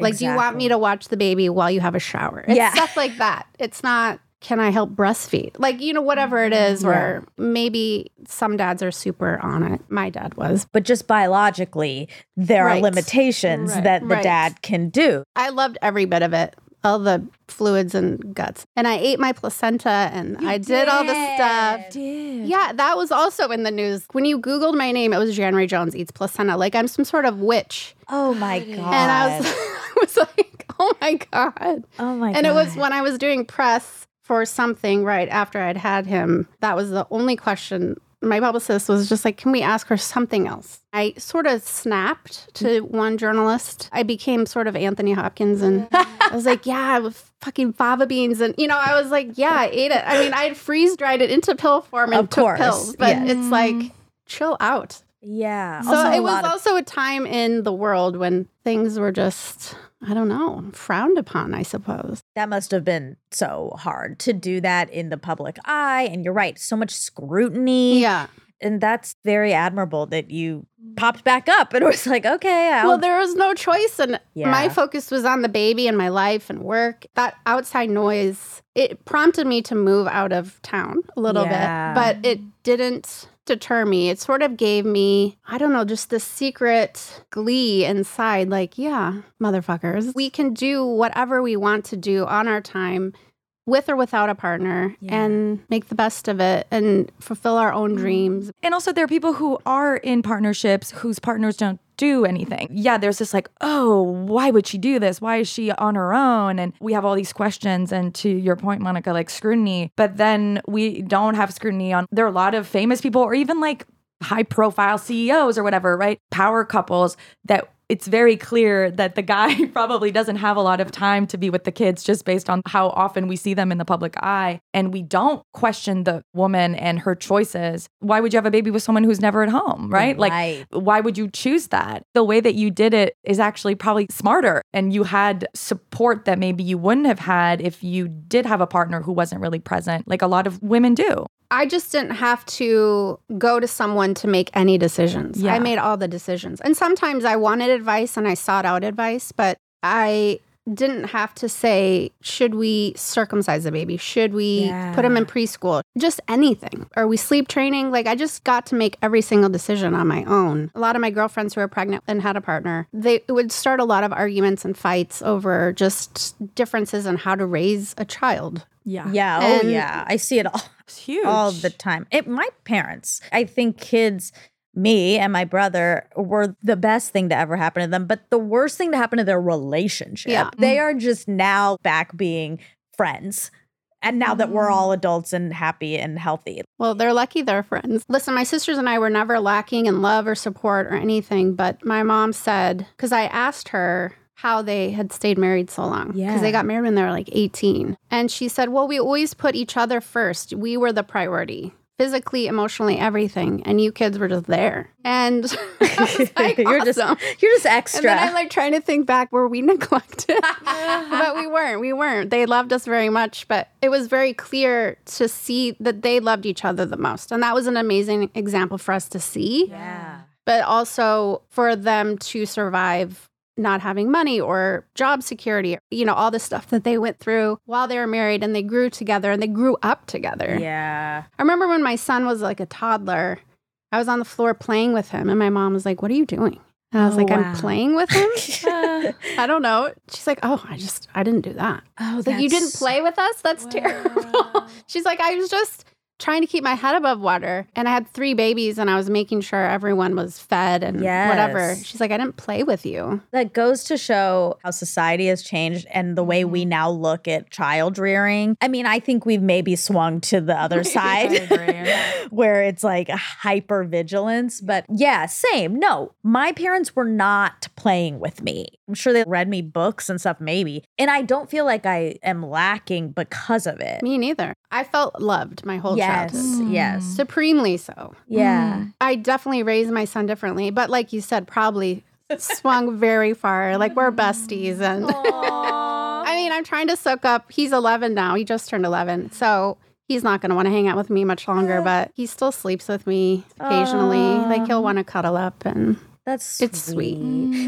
Like, do you want me to watch the baby while you have a shower? It's Yeah. stuff like that. It's not, can I help breastfeed? Like, you know, whatever it is, or maybe some dads are super on it. My dad was. but just biologically, there Right. are limitations Right. that the Right. dad can do. I loved every bit of it, all the fluids and guts. And I ate my placenta and I did, all the stuff. Did. Yeah, that was also in the news. When you Googled my name, it was January Jones eats placenta. Like I'm some sort of witch. Oh my god! And I was, I was like, oh my God. oh my and it was when I was doing press for something right after I'd had him. That was the only question. My publicist was just like, can we ask her something else? I sort of snapped to mm-hmm. one journalist. I became sort of Anthony Hopkins and I was like, yeah, with fucking fava beans. And, you know, I was like, yeah, I ate it. I mean, I had freeze dried it into pill form and Of took course, pills, but yes. it's like, mm-hmm. chill out. yeah. So it was of- also a time in the world when things were just, I don't know, frowned upon, I suppose. that must have been so hard to do that in the public eye. And you're right, so much scrutiny. Yeah. and that's very admirable that you popped back up and was like, okay, I'll Well, there was no choice. And Yeah. my focus was on the baby and my life and work. That outside noise, it prompted me to move out of town a little Yeah. bit, but it didn't deter me. It sort of gave me, I don't know, just the secret glee inside like, yeah, motherfuckers, we can do whatever we want to do on our time. With or without a partner, Yeah. and make the best of it and fulfill our own mm-hmm. dreams. And also, there are people who are in partnerships whose partners don't do anything. Yeah, there's this like, oh, why would she do this? Why is she on her own? And we have all these questions. And to your point, Monica, like scrutiny, but then we don't have scrutiny on. There are a lot of famous people or even like high profile CEOs or whatever, right? Power couples that it's very clear that the guy probably doesn't have a lot of time to be with the kids just based on how often we see them in the public eye. And we don't question the woman and her choices. Why would you have a baby with someone who's never at home, right? Like, why would you choose that? The way that you did it is actually probably smarter. And you had support that maybe you wouldn't have had if you did have a partner who wasn't really present, like a lot of women do. I just didn't have to go to someone to make any decisions. Yeah. I made all the decisions. And sometimes I wanted advice and I sought out advice, but I didn't have to say, should we circumcise the baby? Should we Yeah. put him in preschool? Just anything. Are we sleep training? Like I just got to make every single decision on my own. A lot of my girlfriends who were pregnant and had a partner, they would start a lot of arguments and fights over just differences in how to raise a child. Yeah. Yeah. Oh, yeah. I see it all, It's huge. all the time. It, my parents, I think kids, me and my brother were the best thing to ever happen to them, but the worst thing to happen to their relationship. Yeah. They mm-hmm. are just now back being friends. And now that we're mm. all adults and happy and healthy. Well, they're lucky they're friends. Listen, my sisters and I were never lacking in love or support or anything, but my mom said, because I asked her how they had stayed married so long. Yeah. Because they got married when they were like 18. And she said, well, we always put each other first. We were the priority. Physically, emotionally, everything. And you kids were just there. And like, you're just awesome. you're just extra. And then I'm like trying to think back, were we neglected? but we weren't. We weren't. They loved us very much, but it was very clear to see that they loved each other the most. And that was an amazing example for us to see, yeah. but also for them to survive not having money or job security, you know, all the stuff that they went through while they were married and they grew together and they grew up together. Yeah. I remember when my son was like a toddler, I was on the floor playing with him, and my mom was like, What are you doing? And I was Oh, like, wow. I'm playing with him? Uh, I don't know. She's like, Oh, I just, I didn't do that. Oh, like, You didn't play with us? That's terrible. She's like, I was just trying to keep my head above water. And I had three babies, and I was making sure everyone was fed and whatever. She's like, I didn't play with you. That goes to show how society has changed and the way Mm-hmm. we now look at child rearing. I mean, I think we've maybe swung to the other side where it's like hyper vigilance. But yeah, same. No, my parents were not playing with me. I'm sure they read me books and stuff, maybe. And I don't feel like I am lacking because of it. Me neither. I felt loved my whole yes. Childhood. Mm. Yes. Supremely so. Yeah. Mm. I definitely raised my son differently, but like you said, probably swung very far. Like we're besties, and I mean, I'm trying to soak up. He's 11 now. He just turned 11, so he's not going to want to hang out with me much longer, but he still sleeps with me occasionally. like he'll want to cuddle up and That's It's sweet.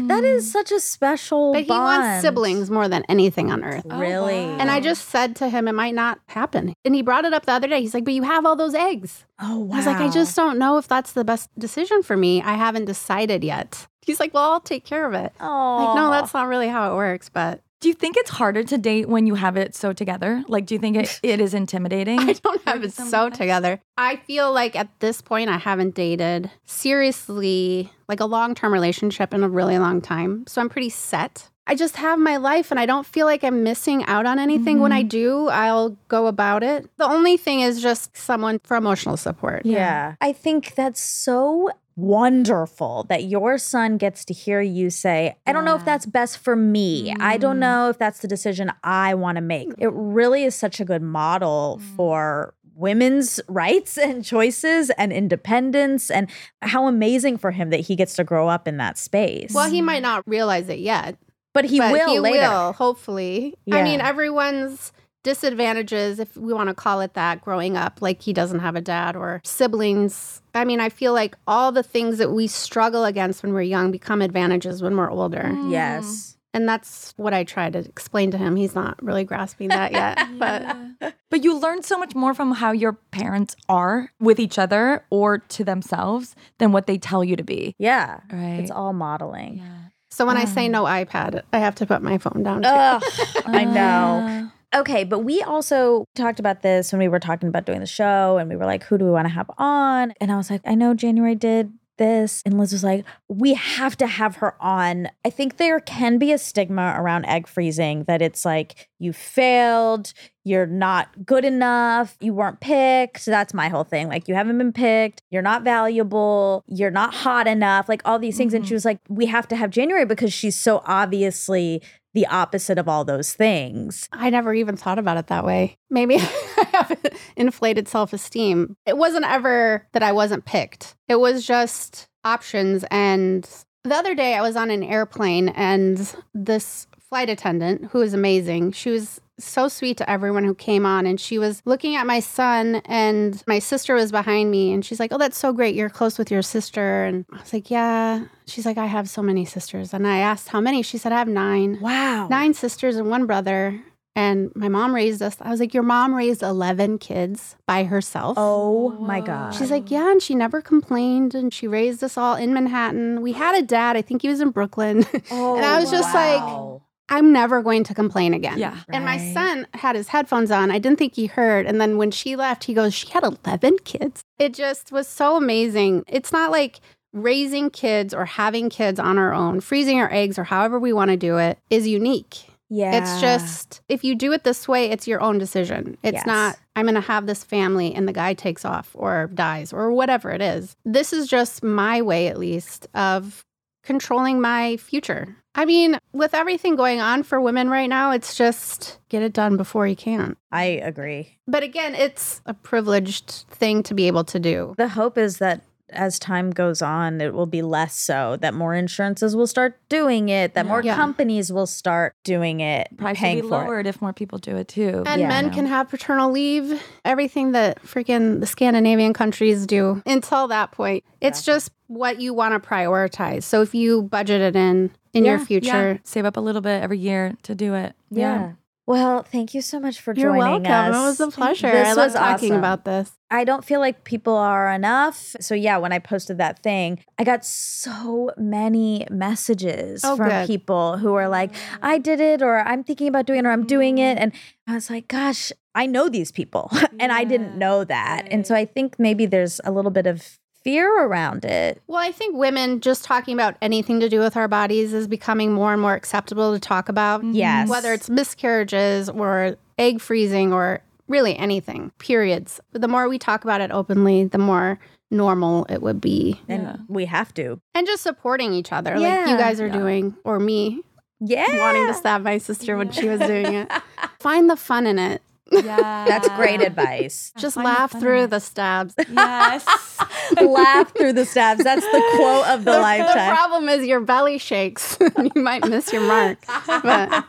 That is mm. such a special. but he wants siblings more than anything on earth. Really? And I just said to him, it might not happen. And he brought it up the other day. He's like, but you have all those eggs. Oh wow. I was like, I just don't know if that's the best decision for me. I haven't decided yet. He's like, well, I'll take care of it. Oh Like, no, that's not really how it works. But Do you think it's harder to date when you have it so together? Like, do you think it, it is intimidating? I don't have it so guys- together. I feel like at this point, I haven't dated seriously, like a long term relationship in a really long time. So I'm pretty set. I just have my life and I don't feel like I'm missing out on anything. When I mm-hmm. do, I'll go about it. The only thing is just someone for emotional support. Yeah. I think that's so wonderful that your son gets to hear you say, I don't know if that's best for me. I don't Mm. know if that's the decision I want to make. It really is such a good model Mm. for women's rights and choices and independence and how amazing for him that he gets to grow up in that space. Well, he might not realize it yet. but he but will he later. will, hopefully. I mean, everyone's disadvantages, if we want to call it that, growing up, like he doesn't have a dad or siblings. I mean, I feel like all the things that we struggle against when we're young become advantages when we're older. Mm. Yes. And that's what I try to explain to him. He's not really grasping that yet. But But you learn so much more from how your parents are with each other or to themselves than what they tell you to be. Yeah. Right. It's all modeling. so when I say no iPad, I have to put my phone down too. Ugh, I know. Okay, but we also talked about this when we were talking about doing the show and we were like, who do we want to have on? And I was like, I know January did this. And Liz was like, we have to have her on. I think there can be a stigma around egg freezing that it's like, you failed, you're not good enough, you weren't picked. So that's my whole thing. Like, you haven't been picked, you're not valuable, you're not hot enough, like all these things. And mm-hmm. she was like, we have to have January because she's so obviously the opposite of all those things. I never even thought about it that way. Maybe I have inflated self esteem. It wasn't ever that I wasn't picked, it was just options. And the other day I was on an airplane and this flight attendant, who is amazing, she was so sweet to everyone who came on and she was looking at my son and my sister was behind me and she's like oh that's so great you're close with your sister and i was like yeah she's like i have so many sisters and i asked how many she said i have nine Wow. nine sisters and one brother. And my mom raised us. I was like, Your mom raised 11 kids by herself. Oh my God. She's like, Yeah. And she never complained. And she raised us all in Manhattan. We had a dad. I think he was in Brooklyn. oh, and I was just like, I'm never going to complain again. Yeah. And my son had his headphones on. I didn't think he heard. And then when she left, he goes, She had 11 kids. It just was so amazing. It's not like raising kids or having kids on our own, freezing our eggs or however we want to do it is unique. yeah. It's just, if you do it this way, it's your own decision. It's Yes. not, I'm going to have this family and the guy takes off or dies or whatever it is. This is just my way, at least, of controlling my future. I mean, with everything going on for women right now, it's just get it done before you can. I agree. But again, it's a privileged thing to be able to do. The hope is that as time goes on, it will be less so, that more insurances will start doing it, that more Yeah. companies will start doing it, Price paying will be for it. lowered if more people do it too. And Yeah. men can have paternal leave, everything that freaking the Scandinavian countries do until that point. It's just what you want to prioritize. So if you budget it in in your future, Yeah. Save up a little bit every year to do it. Yeah. Well, thank you so much for joining us. you're joining welcome. us. It was a pleasure. This I love was talking awesome. about this. I don't feel like people are enough. So yeah, when I posted that thing, I got so many messages Oh, from good. people who are like, mm. I did it or I'm thinking about doing it or I'm doing it. Mm. And I was like, gosh, I know these people and I didn't know that. And so I think maybe there's a little bit of fear around it. Well, I think women just talking about anything to do with our bodies is becoming more and more acceptable to talk about. Mm-hmm. Yes. Whether it's miscarriages or egg freezing or really anything, periods. The more we talk about it openly, the more normal it would be. and Yeah. we have to. And just supporting each other, like you guys are Yeah. doing, or me Yeah. wanting to stab my sister when she was doing it. Find the fun in it. Yeah. That's great advice. Just laugh through the stabs. Yes. Laugh through the stabs. That's the quote of the, The, the lifetime. problem is your belly shakes. you might miss your mark. But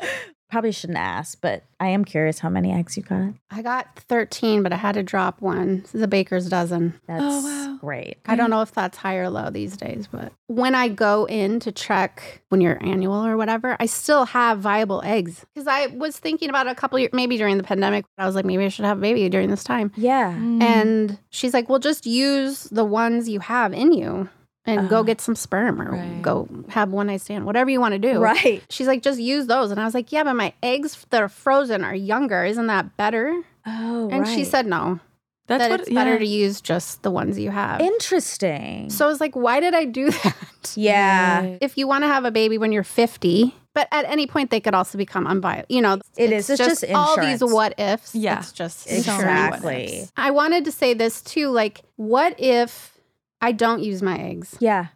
probably shouldn't ask, but I am curious how many eggs you got. I got 13, but I had to drop one. This is a baker's dozen. That's Oh, wow. great. I don't know if that's high or low these days, but when I go in to check when you're annual or whatever, I still have viable eggs. Because I was thinking about a couple years, maybe during the pandemic, I was like, maybe I should have a baby during this time. Yeah. Mm. And she's like, well, just use the ones you have in you and go Uh, get some sperm or right. go have one night stand, whatever you want to do. Right. She's like, just use those. And I was like, yeah, but my eggs that are frozen are younger. Isn't that better? Oh, And she said, no, That's that what it's better yeah. to use just the ones you have. interesting. so I was like, why did I do that? yeah. Right. If you want to have a baby when you're 50, but at any point they could also become unviable. You know, It is. It's just all these what ifs. Yeah. It's just Exactly. I wanted to say this too. Like, what if I don't use my eggs? Yeah.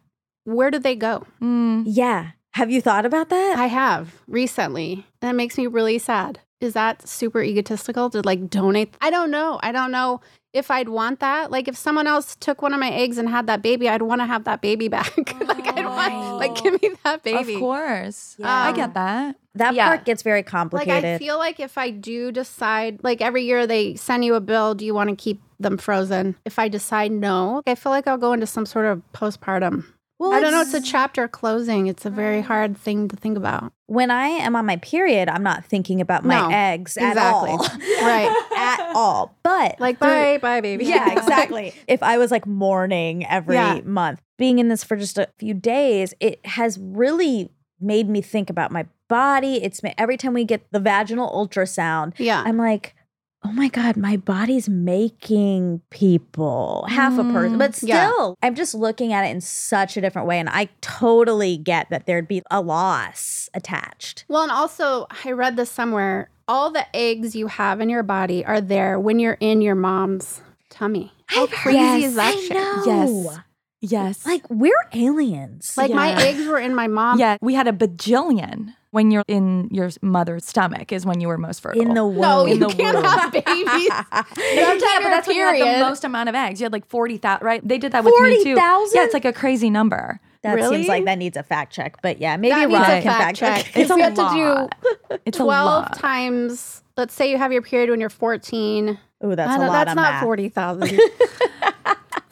Where do they go? Mm. Yeah. Have you thought about that? I have recently. And it makes me really sad. Is that super egotistical to like donate? I don't know. I don't know if I'd want that. Like if someone else took one of my eggs and had that baby, I'd want to have that baby back. like I'd want like give me that baby. Of course. Yeah. I Um, get that. that yeah. part gets very Like complicated. I feel like if I do decide, like every year they send you a bill, do you want to keep them frozen? If I decide no, I feel like I'll go into some sort of postpartum. well, I don't know. It's a chapter closing. It's a very hard thing to think about. when I am on my period, I'm not thinking about my No, eggs at exactly. all. Right. at all. But Like bye, bye, baby. Yeah, exactly. if I was like mourning every Yeah. month, being in this for just a few days, it has really made me think about my body. It's every time we get the vaginal ultrasound, yeah. I'm like, oh my God, my body's making people half a person. Mm, But still, yeah. I'm just looking at it in such a different way. And I totally get that there'd be a loss attached. Well, and also, I read this somewhere. All the eggs you have in your body are there when you're in your mom's tummy. How crazy is that I shit? know. Yes. Yes. Like we're aliens. Like yeah. my eggs were in my mom. Yeah, we had a bajillion when you're in your mother's stomach is when you were most fertile. In the womb. No, in you the can't womb. have babies. no, you can't, but that's period. when you had the most amount of eggs. You had like 40,000, right? They did that 40, with me too. 000? Yeah, it's like a crazy number. That really? seems like that needs a fact check, but yeah, maybe that Rob can fact, fact check. check. It's a lot. to do it's 12 times, let's say you have your period when you're 14. Oh, that's a lot. That's not 40,000.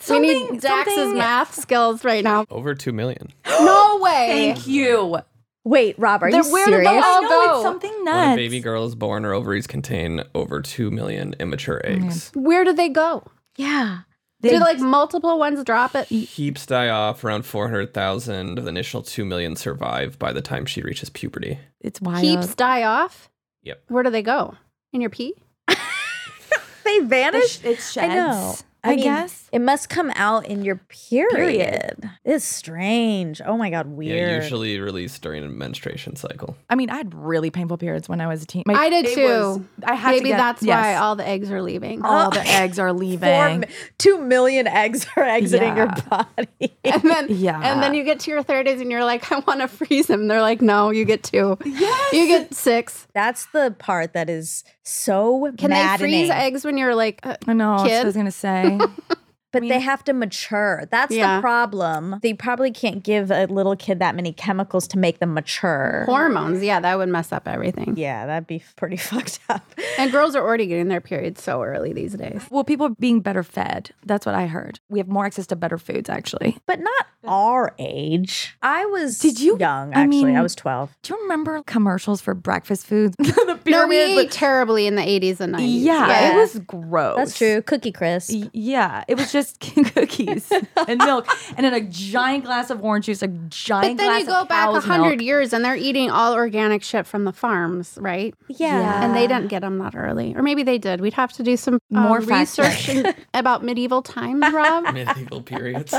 We need Dax's something. math skills right now. Over two million. no way. Thank you. Wait, Rob, are there, you where serious? Did they all go? It's something nuts. When a baby girl is born, her ovaries contain over two million immature eggs. Where do they go? Yeah. They do like multiple ones drop it? Heaps die off. Around 400,000 of the initial 2 million survive by the time she reaches puberty. It's wild. Heaps die off? Yep. Where do they go? In your pee? they vanish? It's sheds. I know. I, mean, guess. It must come out in your period. Period. It's strange. Oh my god, weird. Yeah, usually released during a menstruation cycle. I mean, I had really painful periods when I was a teen. I did too. was- I had Maybe to get, that's yes. why all the eggs are leaving. all uh, the eggs are leaving. mi- two million eggs are exiting your body. And then, Yeah. and then you get to your 30s and you're like, I want to freeze them. They're like, no, you get two. Yes. You get six. That's the part that is so Can maddening. they freeze eggs when you're like, I know. That's what Kid. I was gonna say. But they have to mature. That's Yeah. the problem. They probably can't give a little kid that many chemicals to make them mature. hormones? Yeah, that would mess up everything. Yeah, that'd be pretty fucked up. And girls are already getting their periods so early these days. well, people are being better fed. That's what I heard. We have more access to better foods, actually. But not our age. I was Did you- young, I actually. I, mean- was 12. Do you remember commercials for breakfast foods? the No, we pyramid, ate terribly in the 80s and 90s. yeah, Yeah. it was gross. That's true. Cookie crisp. Y- Yeah, it was just cookies and milk, and then a giant glass of orange juice, a giant. But then you go back a 100 milk. years and they're eating all organic shit from the farms, right? Yeah. And they didn't get them that early. Or maybe they did. We'd have to do some um, More research in- about medieval times, Rob. Medieval periods.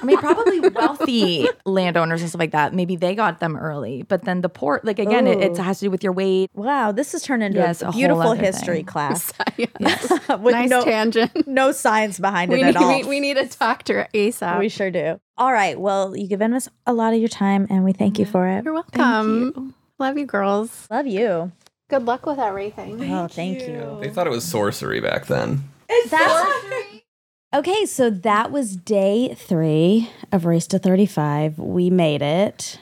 I mean, probably wealthy landowners and stuff like that. Maybe they got them early, but then the poor, like again, it, it has to do with your weight. Wow, this has turned into Yes, a a beautiful history thing. class Yes. with nice no, tangent. no science behind it We at need, all. we, we need a doctor ASAP. We sure do. All right. Well, you've given us a lot of your time and we thank you for it. You're welcome. you. Love you, girls. Love you. Good luck with everything. oh, thank you. they thought it was sorcery back then. That's okay. So that was day three of Race to 35. We made it.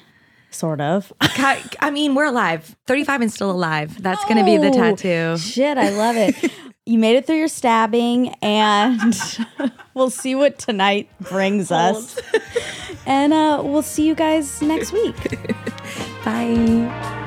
sort of. I mean, we're alive. 35 and still alive. That's going to be the Oh, tattoo. Shit, I love it. you made it through your stabbing, and we'll see what tonight brings us. and uh, we'll see you guys next week. Bye.